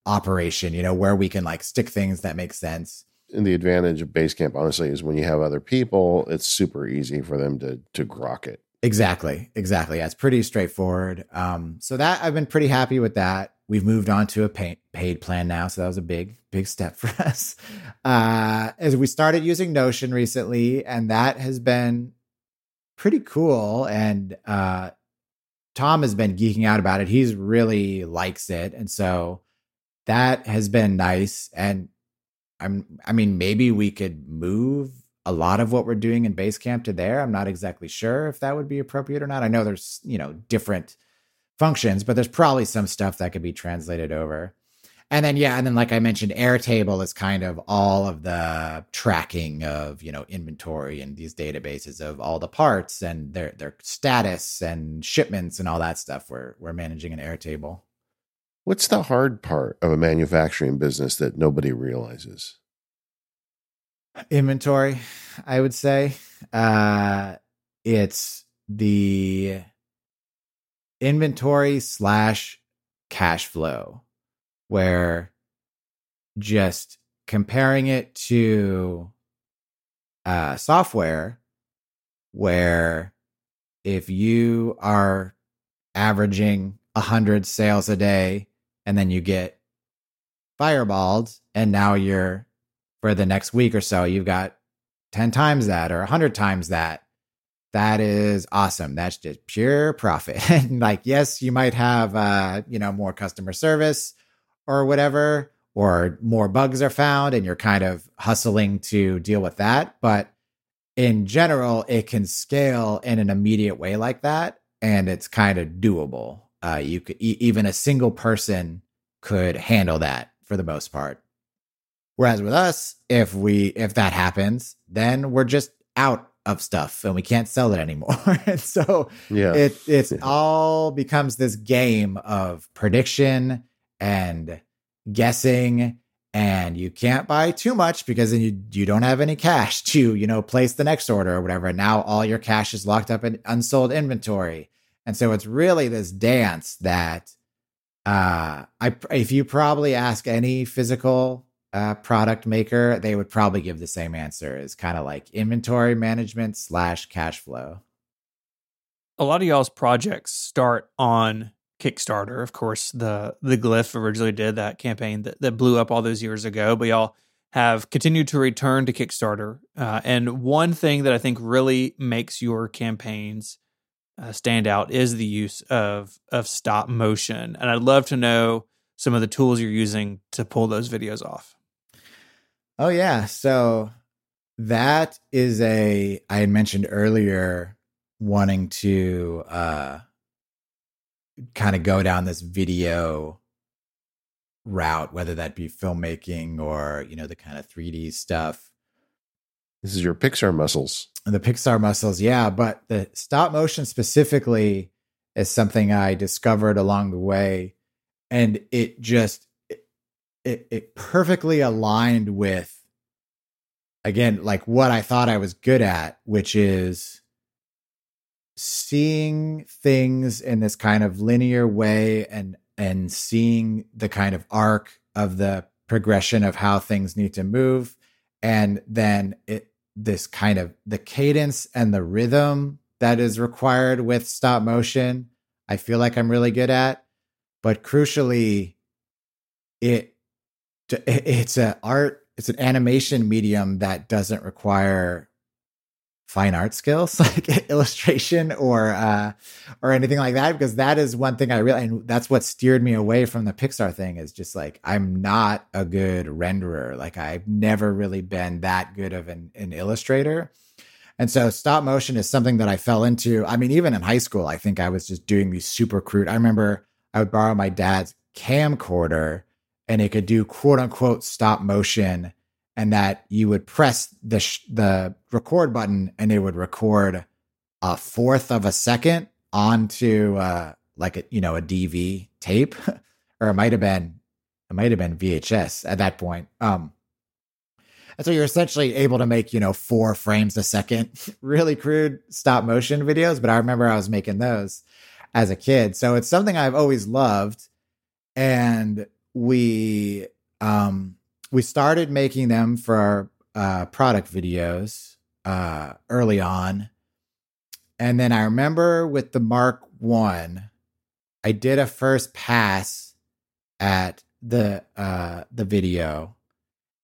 operation, you know, where we can like stick things that make sense. And the advantage of Basecamp, honestly, is when you have other people, it's super easy for them to to grok it. Exactly. Exactly. Yeah, it's pretty straightforward. Um, so that I've been pretty happy with that. We've moved on to a pay, paid plan now, so that was a big, big step <laughs> for us. Uh, as we started using Notion recently, and that has been pretty cool. And uh, Tom has been geeking out about it. He's really likes it, and so that has been nice. And I'm, I mean, maybe we could move a lot of what we're doing in Basecamp to there. I'm not exactly sure if that would be appropriate or not. I know there's, you know, different functions, but there's probably some stuff that could be translated over. and then yeah, and then like I mentioned, Airtable is kind of all of the tracking of you know inventory and these databases of all the parts and their their status and shipments and all that stuff. We're we're managing an Airtable. What's the hard part of a manufacturing business that nobody realizes? Inventory, I would say. Uh, it's the inventory slash cash flow where just comparing it to uh, software where if you are averaging 100 sales a day and then you get fireballed and now you're for the next week or so you've got 10 times that or 100 times that that is awesome that's just pure profit <laughs> like yes you might have uh you know more customer service or whatever, or more bugs are found and you're kind of hustling to deal with that. But in general, it can scale in an immediate way like that. And it's kind of doable. Uh, you could e- even a single person could handle that for the most part. Whereas with us, if we if that happens, then we're just out of stuff and we can't sell it anymore. <laughs> and so yeah. it it's yeah. all becomes this game of prediction and guessing and you can't buy too much because then you you don't have any cash to you know place the next order or whatever and now all your cash is locked up in unsold inventory and so it's really this dance that uh i if you probably ask any physical uh, product maker they would probably give the same answer is kind of like inventory management slash cash flow a lot of y'all's projects start on Kickstarter. Of course, the the Glif originally did that campaign that, that blew up all those years ago, but y'all have continued to return to Kickstarter. Uh, and one thing that I think really makes your campaigns uh, stand out is the use of of stop motion. And I'd love to know some of the tools you're using to pull those videos off. Oh yeah, so that is a I had mentioned earlier wanting to uh kind of go down this video route, whether that be filmmaking or, you know, the kind of 3D stuff. This is your Pixar muscles. The Pixar muscles, yeah. But the stop motion specifically is something I discovered along the way. And it just, it, it, perfectly aligned with, again, like what I thought I was good at, which is seeing things in this kind of linear way and and seeing the kind of arc of the progression of how things need to move and then it this kind of the cadence and the rhythm that is required with stop motion i feel like i'm really good at. But crucially it it's an art it's an animation medium that doesn't require fine art skills <laughs> like illustration or uh or anything like that because that is one thing i really and that's what steered me away from the pixar thing is just like i'm not a good renderer. Like i've never really been that good of an, an illustrator. And so stop motion is something that i fell into. I mean even in high school i think i was just doing these super crude i remember i would borrow my dad's camcorder and it could do quote unquote stop motion and that you would press the sh- the record button and it would record a fourth of a second onto uh, like a you know a DV tape, <laughs> or it might have been it might have been VHS at that point. Um, and so you're essentially able to make you know four frames a second, <laughs> really crude stop motion videos. But I remember I was making those as a kid, so it's something I've always loved, and we um we started making them for our uh, product videos uh, early on. And then I remember with the Mark One, I did a first pass at the uh, the video,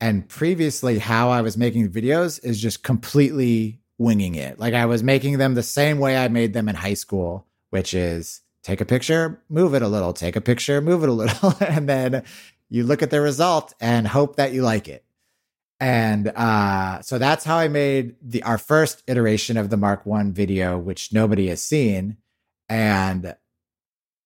and previously how I was making videos is just completely winging it. Like I was making them the same way I made them in high school, which is take a picture, move it a little, take a picture, move it a little, <laughs> and then you look at the result and hope that you like it. And uh, so that's how I made the our first iteration of the Mark One video, which nobody has seen. And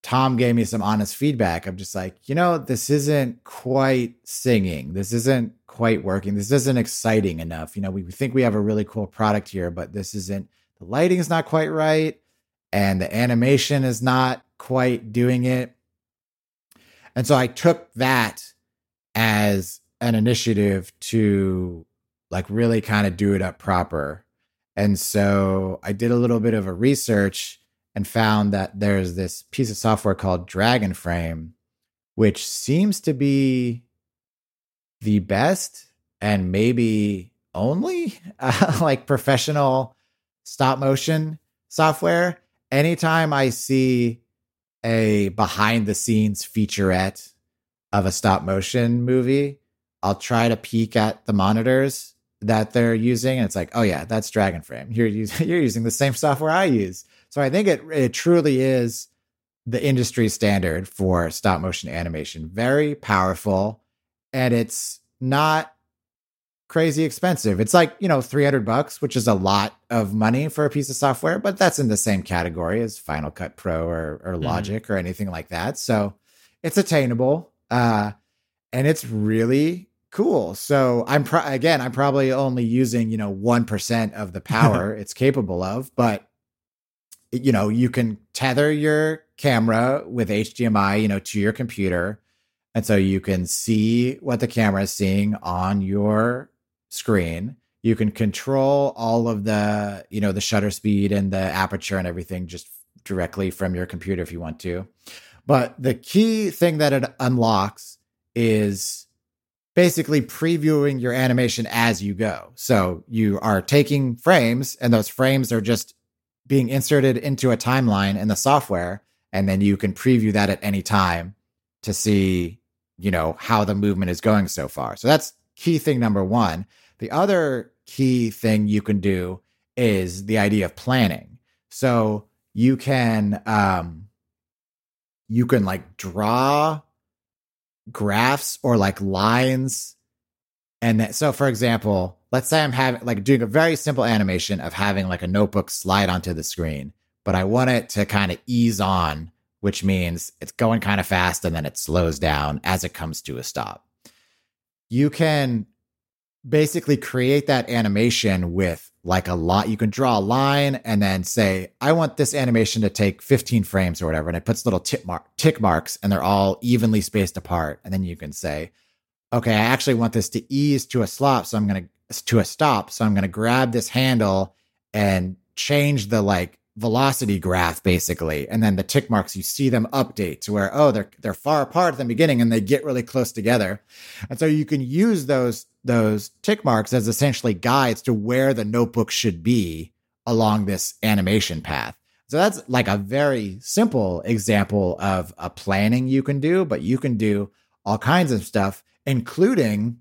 Tom gave me some honest feedback. I'm just like, you know, this isn't quite singing. This isn't quite working. This isn't exciting enough. You know, we think we have a really cool product here, but this isn't, the lighting is not quite right. And the animation is not quite doing it. And so I took that as an initiative to like really kind of do it up proper. And so I did a little bit of a research and found that there's this piece of software called Dragonframe, which seems to be the best and maybe only uh, <laughs> like professional stop motion software. Anytime I see a behind the scenes featurette of a stop motion movie, I'll try to peek at the monitors that they're using, and it's like, oh yeah, that's Dragonframe. You're using <laughs> you're using the same software I use. So I think it it truly is the industry standard for stop motion animation. Very powerful, and it's not crazy expensive. It's like, you know, 300 bucks, which is a lot of money for a piece of software, but that's in the same category as Final Cut Pro or, or mm-hmm. Logic mm-hmm. or anything like that. So it's attainable. Uh, and it's really cool. So I'm pro- again, I'm probably only using, you know, 1% of the <laughs> power it's capable of, but you know, you can tether your camera with HDMI, you know, to your computer. And so you can see what the camera is seeing on your screen. You can control all of the, you know, the shutter speed and the aperture and everything just directly from your computer if you want to. But the key thing that it unlocks is basically previewing your animation as you go. So you are taking frames and those frames are just being inserted into a timeline in the software and then you can preview that at any time to see, you know, how the movement is going so far. So that's key thing number 1. The other key thing you can do is the idea of planning. So you can um you can like draw graphs or like lines and that, so for example, let's say I'm having like doing a very simple animation of having like a notebook slide onto the screen, but I want it to kind of ease on, which means it's going kind of fast and then it slows down as it comes to a stop. You can basically create that animation with like a lot. You can draw a line and then say, I want this animation to take 15 frames or whatever. And it puts little tick, mark, tick marks and they're all evenly spaced apart. And then you can say, okay, I actually want this to ease to a stop. So I'm going to, to a stop. So I'm going to grab this handle and change the like velocity graph basically. And then the tick marks you see them update to where oh they're they're far apart at the beginning and they get really close together. And so you can use those those tick marks as essentially guides to where the notebook should be along this animation path. So that's like a very simple example of a planning you can do but you can do all kinds of stuff including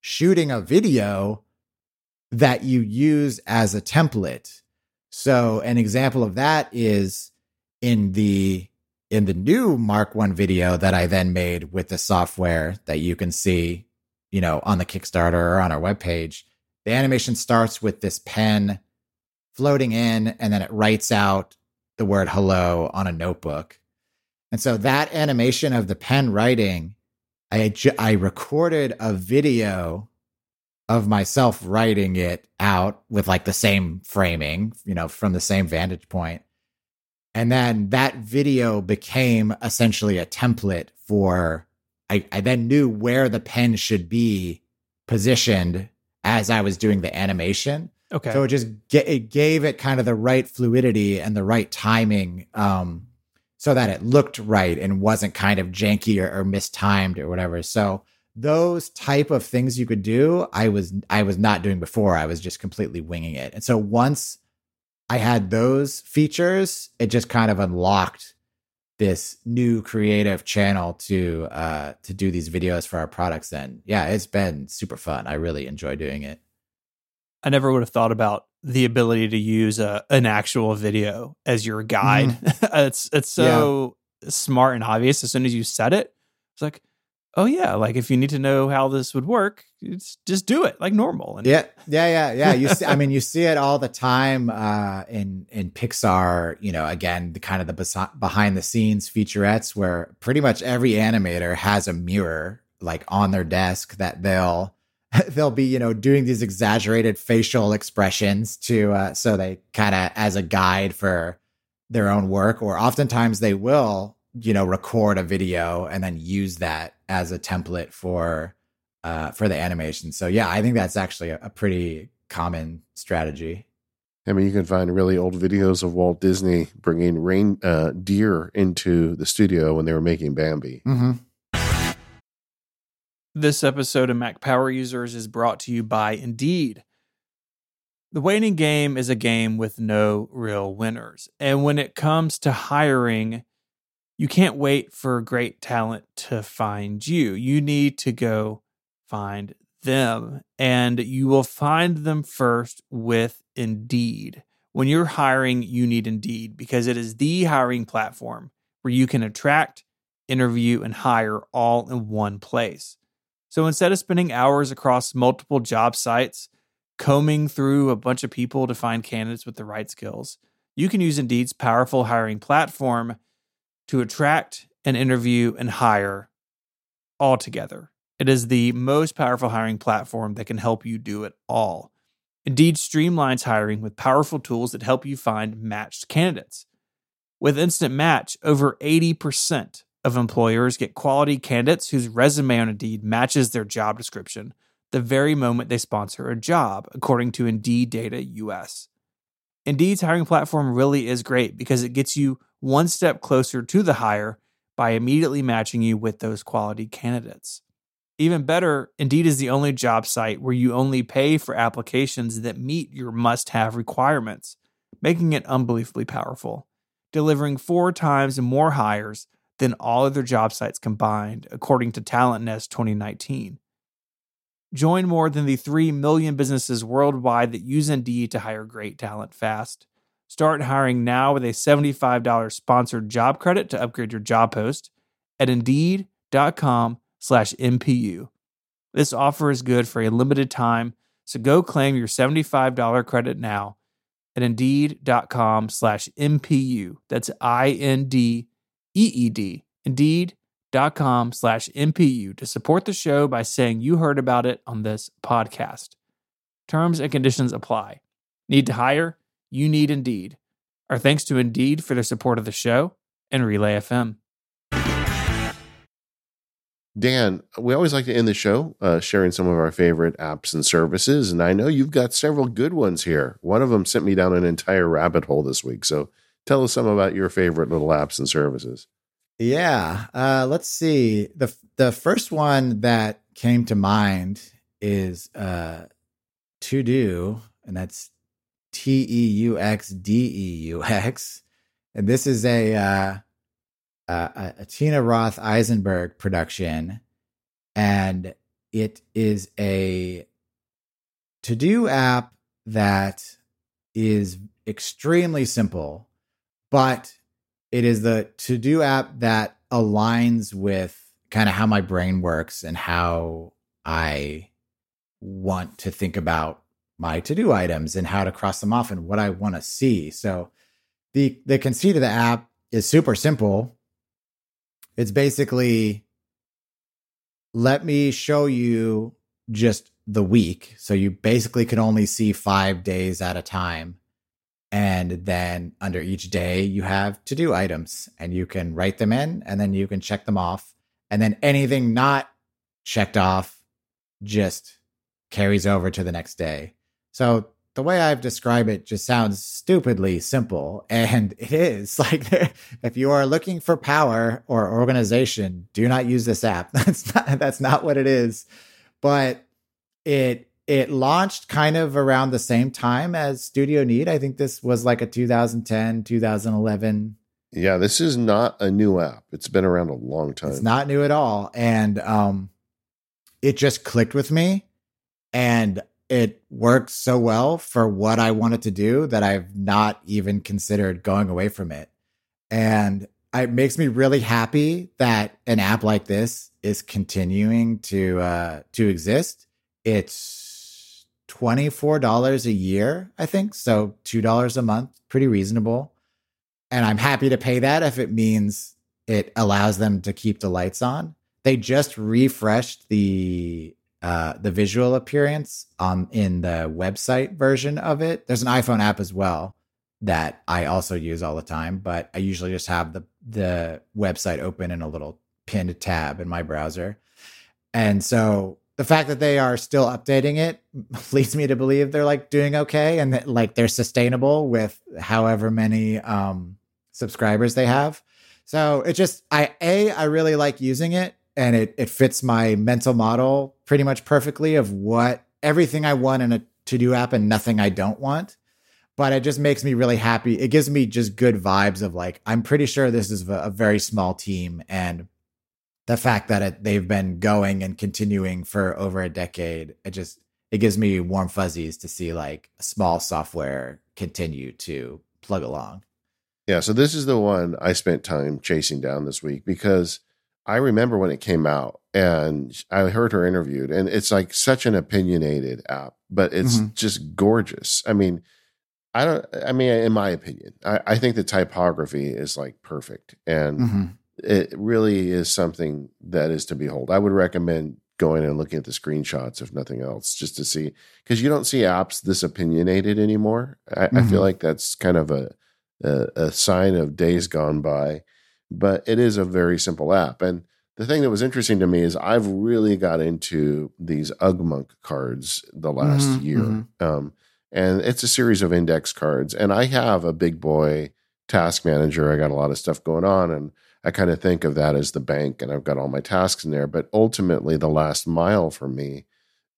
shooting a video that you use as a template so an example of that is in the in the new Mark 1 video that I then made with the software that you can see, you know, on the Kickstarter or on our webpage. The animation starts with this pen floating in and then it writes out the word hello on a notebook. And so that animation of the pen writing, I I recorded a video of myself writing it out with like the same framing, you know, from the same vantage point. And then that video became essentially a template for I, I then knew where the pen should be positioned as I was doing the animation. Okay. So it just it gave it kind of the right fluidity and the right timing um, so that it looked right and wasn't kind of janky or, or mistimed or whatever. So those type of things you could do i was i was not doing before. I was just completely winging it. And so once i had those features it just kind of unlocked this new creative channel to uh to do these videos for our products and yeah it's been super fun. I really enjoy doing it. I never would have thought about the ability to use a, an actual video as your guide. Mm-hmm. <laughs> it's it's so yeah. smart and obvious. As soon as you said it it's like oh yeah, like if you need to know how this would work, it's just do it like normal. And- yeah, yeah, yeah, yeah. You see, I mean, you see it all the time uh, in in Pixar. You know, again, the kind of the behind the scenes featurettes where pretty much every animator has a mirror like on their desk that they'll <laughs> they'll be you know doing these exaggerated facial expressions to uh, so they kind of as a guide for their own work or oftentimes they will you know record a video and then use that as a template for uh, for the animation. So yeah, I think that's actually a, a pretty common strategy. I mean, you can find really old videos of Walt Disney bringing rain uh, deer into the studio when they were making Bambi. Mm-hmm. This episode of Mac Power Users is brought to you by Indeed. The waiting game is a game with no real winners. And when it comes to hiring, you can't wait for great talent to find you. You need to go find them, and you will find them first with Indeed. When you're hiring, you need Indeed because it is the hiring platform where you can attract, interview, and hire all in one place. So instead of spending hours across multiple job sites, combing through a bunch of people to find candidates with the right skills, you can use Indeed's powerful hiring platform to attract and interview and hire all together. It is the most powerful hiring platform that can help you do it all. Indeed streamlines hiring with powerful tools that help you find matched candidates. With Instant Match, over 80% of employers get quality candidates whose resume on Indeed matches their job description the very moment they sponsor a job, according to Indeed Data US. Indeed's hiring platform really is great because it gets you one step closer to the hire by immediately matching you with those quality candidates. Even better, Indeed is the only job site where you only pay for applications that meet your must have requirements, making it unbelievably powerful, delivering four times more hires than all other job sites combined, according to TalentNest 2019. Join more than the 3 million businesses worldwide that use Indeed to hire great talent fast. Start hiring now with a $75 sponsored job credit to upgrade your job post at indeed.com slash MPU. This offer is good for a limited time, so go claim your $75 credit now at indeed.com slash MPU. That's I-N-D-E-E-D. Indeed.com slash MPU to support the show by saying you heard about it on this podcast. Terms and conditions apply. Need to hire? You need Indeed. Our thanks to Indeed for their support of the show and Relay FM. Dan, we always like to end the show uh, sharing some of our favorite apps and services. And I know you've got several good ones here. One of them sent me down an entire rabbit hole this week. So tell us some about your favorite little apps and services. Yeah. Uh, let's see. The, the first one that came to mind is uh, TeuxDeux, and that's T E U X D E U X. And this is a, uh, a, a Tina Roth Eisenberg production. And it is a to do app that is extremely simple, but it is the to do app that aligns with kind of how my brain works and how I want to think about my to-do items and how to cross them off and what I want to see. So the the conceit of the app is super simple. It's basically let me show you just the week. So you basically can only see 5 days at a time. And then under each day you have to-do items and you can write them in and then you can check them off. And then anything not checked off just carries over to the next day. So the way I've described it just sounds stupidly simple, <laughs> and it is. <laughs> Like, if you are looking for power or organization, do not use this app. <laughs> That's not that's not what it is. But it it launched kind of around the same time as Studio Neat. I think this was like a 2010, 2011. Yeah, this is not a new app. It's been around a long time. It's not new at all, and um, it just clicked with me, and it works so well for what I wanted to do that I've not even considered going away from it. And it makes me really happy that an app like this is continuing to uh, to exist. It's twenty four dollars a year, I think, so two dollars a month, pretty reasonable. And I'm happy to pay that if it means it allows them to keep the lights on. They just refreshed the uh, the visual appearance on in the website version of it. There's an iPhone app as well that I also use all the time, but I usually just have the the website open in a little pinned tab in my browser. And so the fact that they are still updating it <laughs> leads me to believe they're like doing okay and that like they're sustainable with however many um subscribers they have. So it just I a I really like using it and it it fits my mental model pretty much perfectly of what everything I want in a to-do app and nothing I don't want. But it just makes me really happy. It gives me just good vibes of like I'm pretty sure this is a, a very small team and the fact that it, they've been going and continuing for over a decade, it just it gives me warm fuzzies to see like small software continue to plug along. Yeah, so this is the one I spent time chasing down this week because I remember when it came out and I heard her interviewed, and it's like such an opinionated app, but it's mm-hmm. just gorgeous. I mean, I don't, I mean, in my opinion, I, I think the typography is like perfect and mm-hmm. it really is something that is to behold. I would recommend going and looking at the screenshots, if nothing else, just to see, because you don't see apps this opinionated anymore. I, mm-hmm. I feel mm-hmm. like that's kind of a, a, a sign of days gone by, but it is a very simple app. And the thing that was interesting to me is I've really got into these Ugmonk cards the last mm-hmm, year. Mm-hmm. Um, and it's a series of index cards. And I have a big boy task manager. I got a lot of stuff going on, and I kind of think of that as the bank, and I've got all my tasks in there. But ultimately, the last mile for me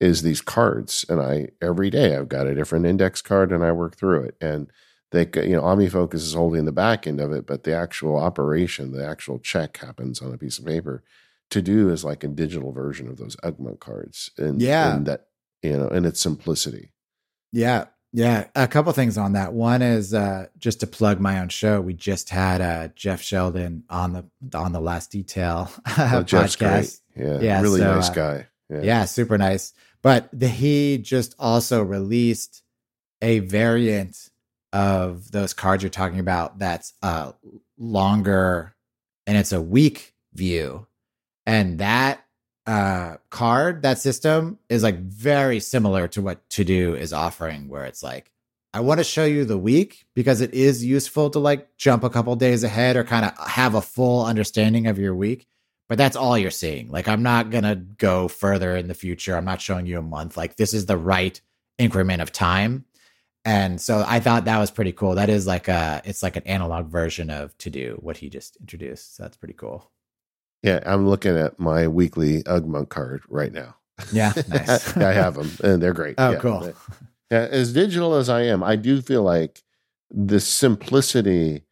is these cards, and I every day I've got a different index card, and I work through it. And they you know OmniFocus is holding the back end of it, but the actual operation, the actual check happens on a piece of paper. TeuxDeux is like a digital version of those Ugmonk cards, and yeah, and that you know, and its simplicity. Yeah, yeah. A couple things on that. One is uh, just to plug my own show. We just had uh, Jeff Sheldon on the on the Last Detail oh, <laughs> Jeff's podcast. Great. Yeah, yeah, really so, nice uh, guy. Yeah. yeah, super nice. But the, he just also released a variant of those cards you're talking about that's uh longer and it's a week view. And that uh card that system is like very similar to what TeuxDeux is offering where it's like i want to show you the week because it is useful to like jump a couple days ahead or kind of have a full understanding of your week but that's all you're seeing. Like i'm not gonna go further in the future. I'm not showing you a month. Like this is the right increment of time and so I thought that was pretty cool. That is like a it's like an analog version of TeuxDeux what he just introduced. So that's pretty cool. Yeah, I'm looking at my weekly Ugmonk card right now. Yeah, <laughs> nice. I have them and they're great. Oh, yeah. cool. Yeah, as digital as I am, I do feel like the simplicity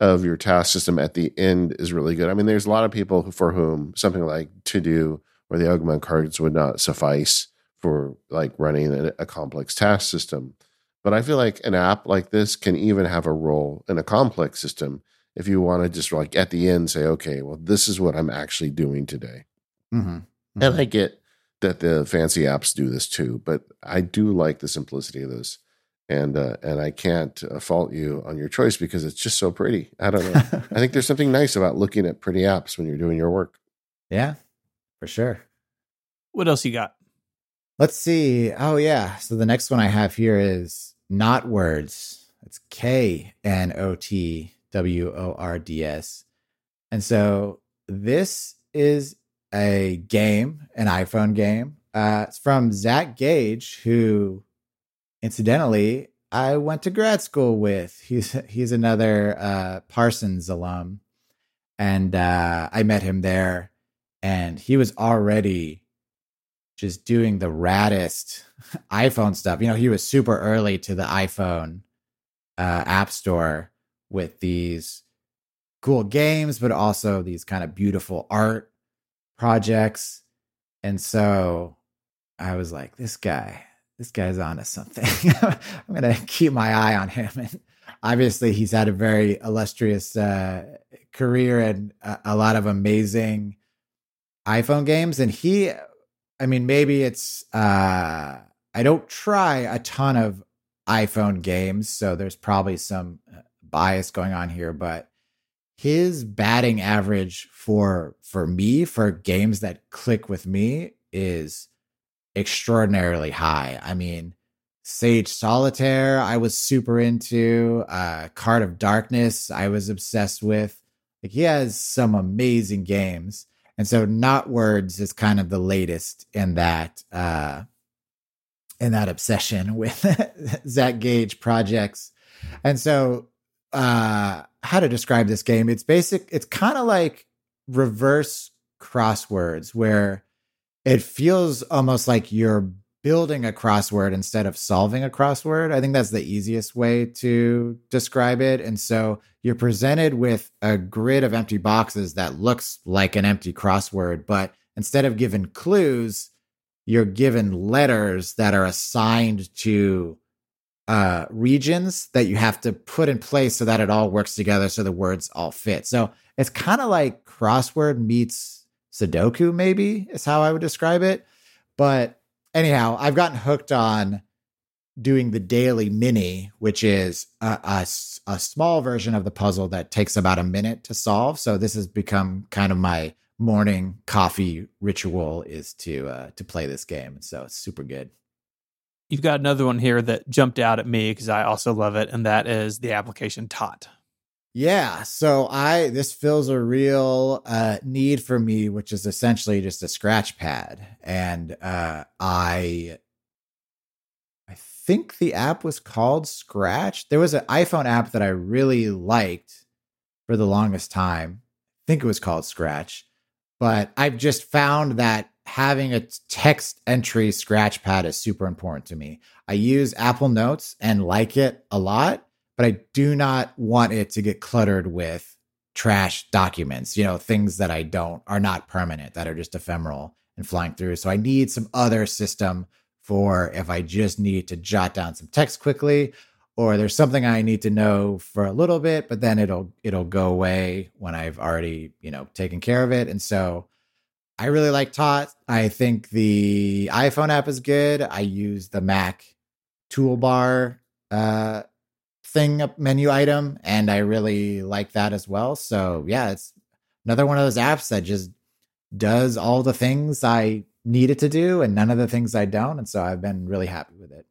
of your task system at the end is really good. I mean, there's a lot of people for whom something like TeuxDeux or the Ugmonk cards would not suffice for like running a, a complex task system. But I feel like an app like this can even have a role in a complex system if you want to just like at the end say, okay, well, this is what I'm actually doing today. Mm-hmm. Mm-hmm. And I get that the fancy apps do this too, but I do like the simplicity of this. And uh, and I can't uh, fault you on your choice because it's just so pretty. I don't know. I think there's <laughs> something nice about looking at pretty apps when you're doing your work. Yeah, for sure. What else you got? Let's see. Oh yeah. So the next one I have here is Knotwords. It's K N O T W O R D S. And so this is a game, an iPhone game. Uh, it's from Zach Gage, who incidentally I went to grad school with. He's he's another uh, Parsons alum, and uh, I met him there, and he was already just doing the raddest <laughs> iPhone stuff. You know, he was super early to the iPhone uh, app store with these cool games, but also these kind of beautiful art projects. And so I was like, this guy, this guy's onto something. <laughs> I'm gonna keep my eye on him. And obviously he's had a very illustrious uh, career and a, a lot of amazing iPhone games. And he, I mean, maybe it's, uh, I don't try a ton of iPhone games, so there's probably some uh, bias going on here, but his batting average for for me for games that click with me is extraordinarily high. I mean, Sage Solitaire, I was super into. Uh, Card of Darkness, I was obsessed with. Like he has some amazing games, and so Knotwords is kind of the latest in that uh, in that obsession with <laughs> Zach Gage projects. And so, uh, how to describe this game? It's basic. It's kind of like reverse crosswords, where it feels almost like you're building a crossword instead of solving a crossword. I think that's the easiest way to describe it. And so you're presented with a grid of empty boxes that looks like an empty crossword, but instead of given clues, you're given letters that are assigned to uh, regions that you have to put in place so that it all works together so the words all fit. So it's kind of like crossword meets Sudoku, maybe is how I would describe it. But anyhow, I've gotten hooked on doing the daily mini, which is a, a, a, small version of the puzzle that takes about a minute to solve. So this has become kind of my morning coffee ritual is to uh, to play this game. So it's super good. You've got another one here that jumped out at me because I also love it, and that is the application Tot. Yeah, so I this fills a real uh, need for me, which is essentially just a scratch pad, and uh, I I think the app was called Scratch. There was an iPhone app that I really liked for the longest time. I think it was called Scratch, but I've just found that having a text entry scratch pad is super important to me. I use Apple Notes and like it a lot but I do not want it to get cluttered with trash documents, you know, things that I don't are not permanent, that are just ephemeral and flying through. So I need some other system for if I just need to jot down some text quickly or there's something I need to know for a little bit, but then it'll it'll go away when I've already, you know, taken care of it. And so I really like Tot. I think the iPhone app is good. I use the Mac toolbar uh, thing up menu item and i really like that as well. So yeah it's another one of those apps that just does all the things i need it to do and none of the things i don't and so i've been really happy with it.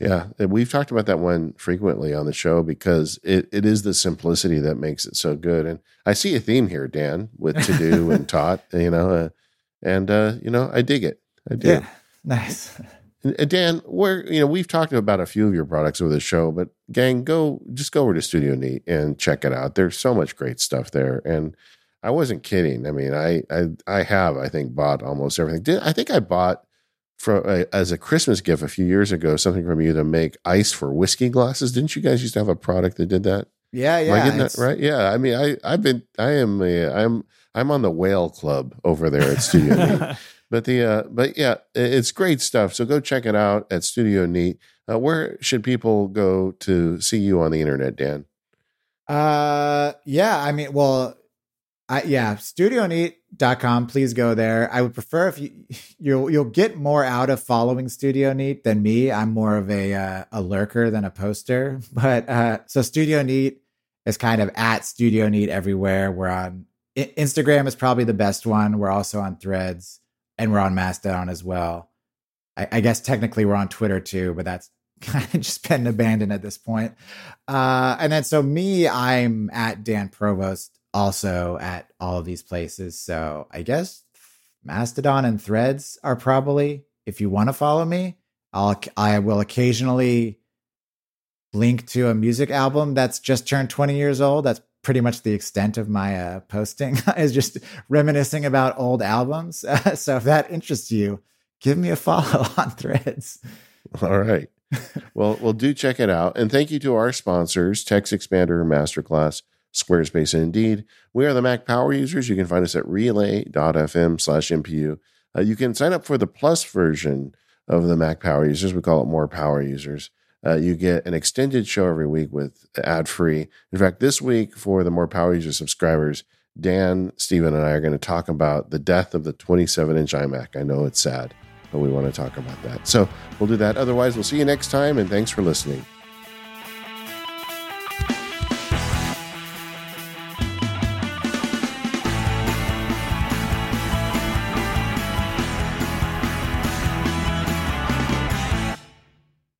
Yeah we've talked about that one frequently on the show because it, it is the simplicity that makes it so good and i see a theme here dan with TeuxDeux <laughs> and Tot you know uh, and uh, you know i dig it. I do. Yeah, nice uh, Dan, where you know we've talked about a few of your products over the show, but gang, go just go over to Studio Neat and check it out. There's so much great stuff there, and I wasn't kidding. I mean, I I, I have I think bought almost everything. Did I think I bought from uh, as a Christmas gift a few years ago something from you to make ice for whiskey glasses? Didn't you guys used to have a product that did that? Yeah, yeah. Am I getting that right? Yeah. I mean, I I've been I am a, I'm I'm on the whale club over there at Studio <laughs> Neat. But the uh, but yeah, it's great stuff. So go check it out at Studio Neat. Uh, where should people go to see you on the internet, Dan? Uh, yeah. I mean, well, I yeah, studioneat.com. Please go there. I would prefer if you <laughs> you'll you'll get more out of following Studio Neat than me. I'm more of a uh, a lurker than a poster. <laughs> But uh, so Studio Neat is kind of at Studio Neat everywhere. We're on Instagram is probably the best one. We're also on Threads and we're on Mastodon as well. I, I, guess technically we're on Twitter too, but that's <laughs> kind of just been abandoned at this point. Uh, and then so me, I'm at Dan Provost also at all of these places. So I guess Mastodon and Threads are probably if you want to follow me. I'll I will occasionally link to a music album that's just turned 20 years old. That's pretty much the extent of my uh, posting <laughs> is just reminiscing about old albums. Uh, <laughs> so if that interests you, give me a follow <laughs> on Threads. All right. well, well, do check it out. And thank you to our sponsors, TextExpander Masterclass, Squarespace, and Indeed. We are the Mac Power users. You can find us at relay.fm slash MPU. Uh, you can sign up for the plus version of the Mac Power users. We call it more power users. Uh, you get an extended show every week with ad free. In fact, this week for the more power user subscribers, Dan, Stephen, and I are going to talk about the death of the 27 inch iMac. I know it's sad, but we want to talk about that. So we'll do that. Otherwise, we'll see you next time, and thanks for listening.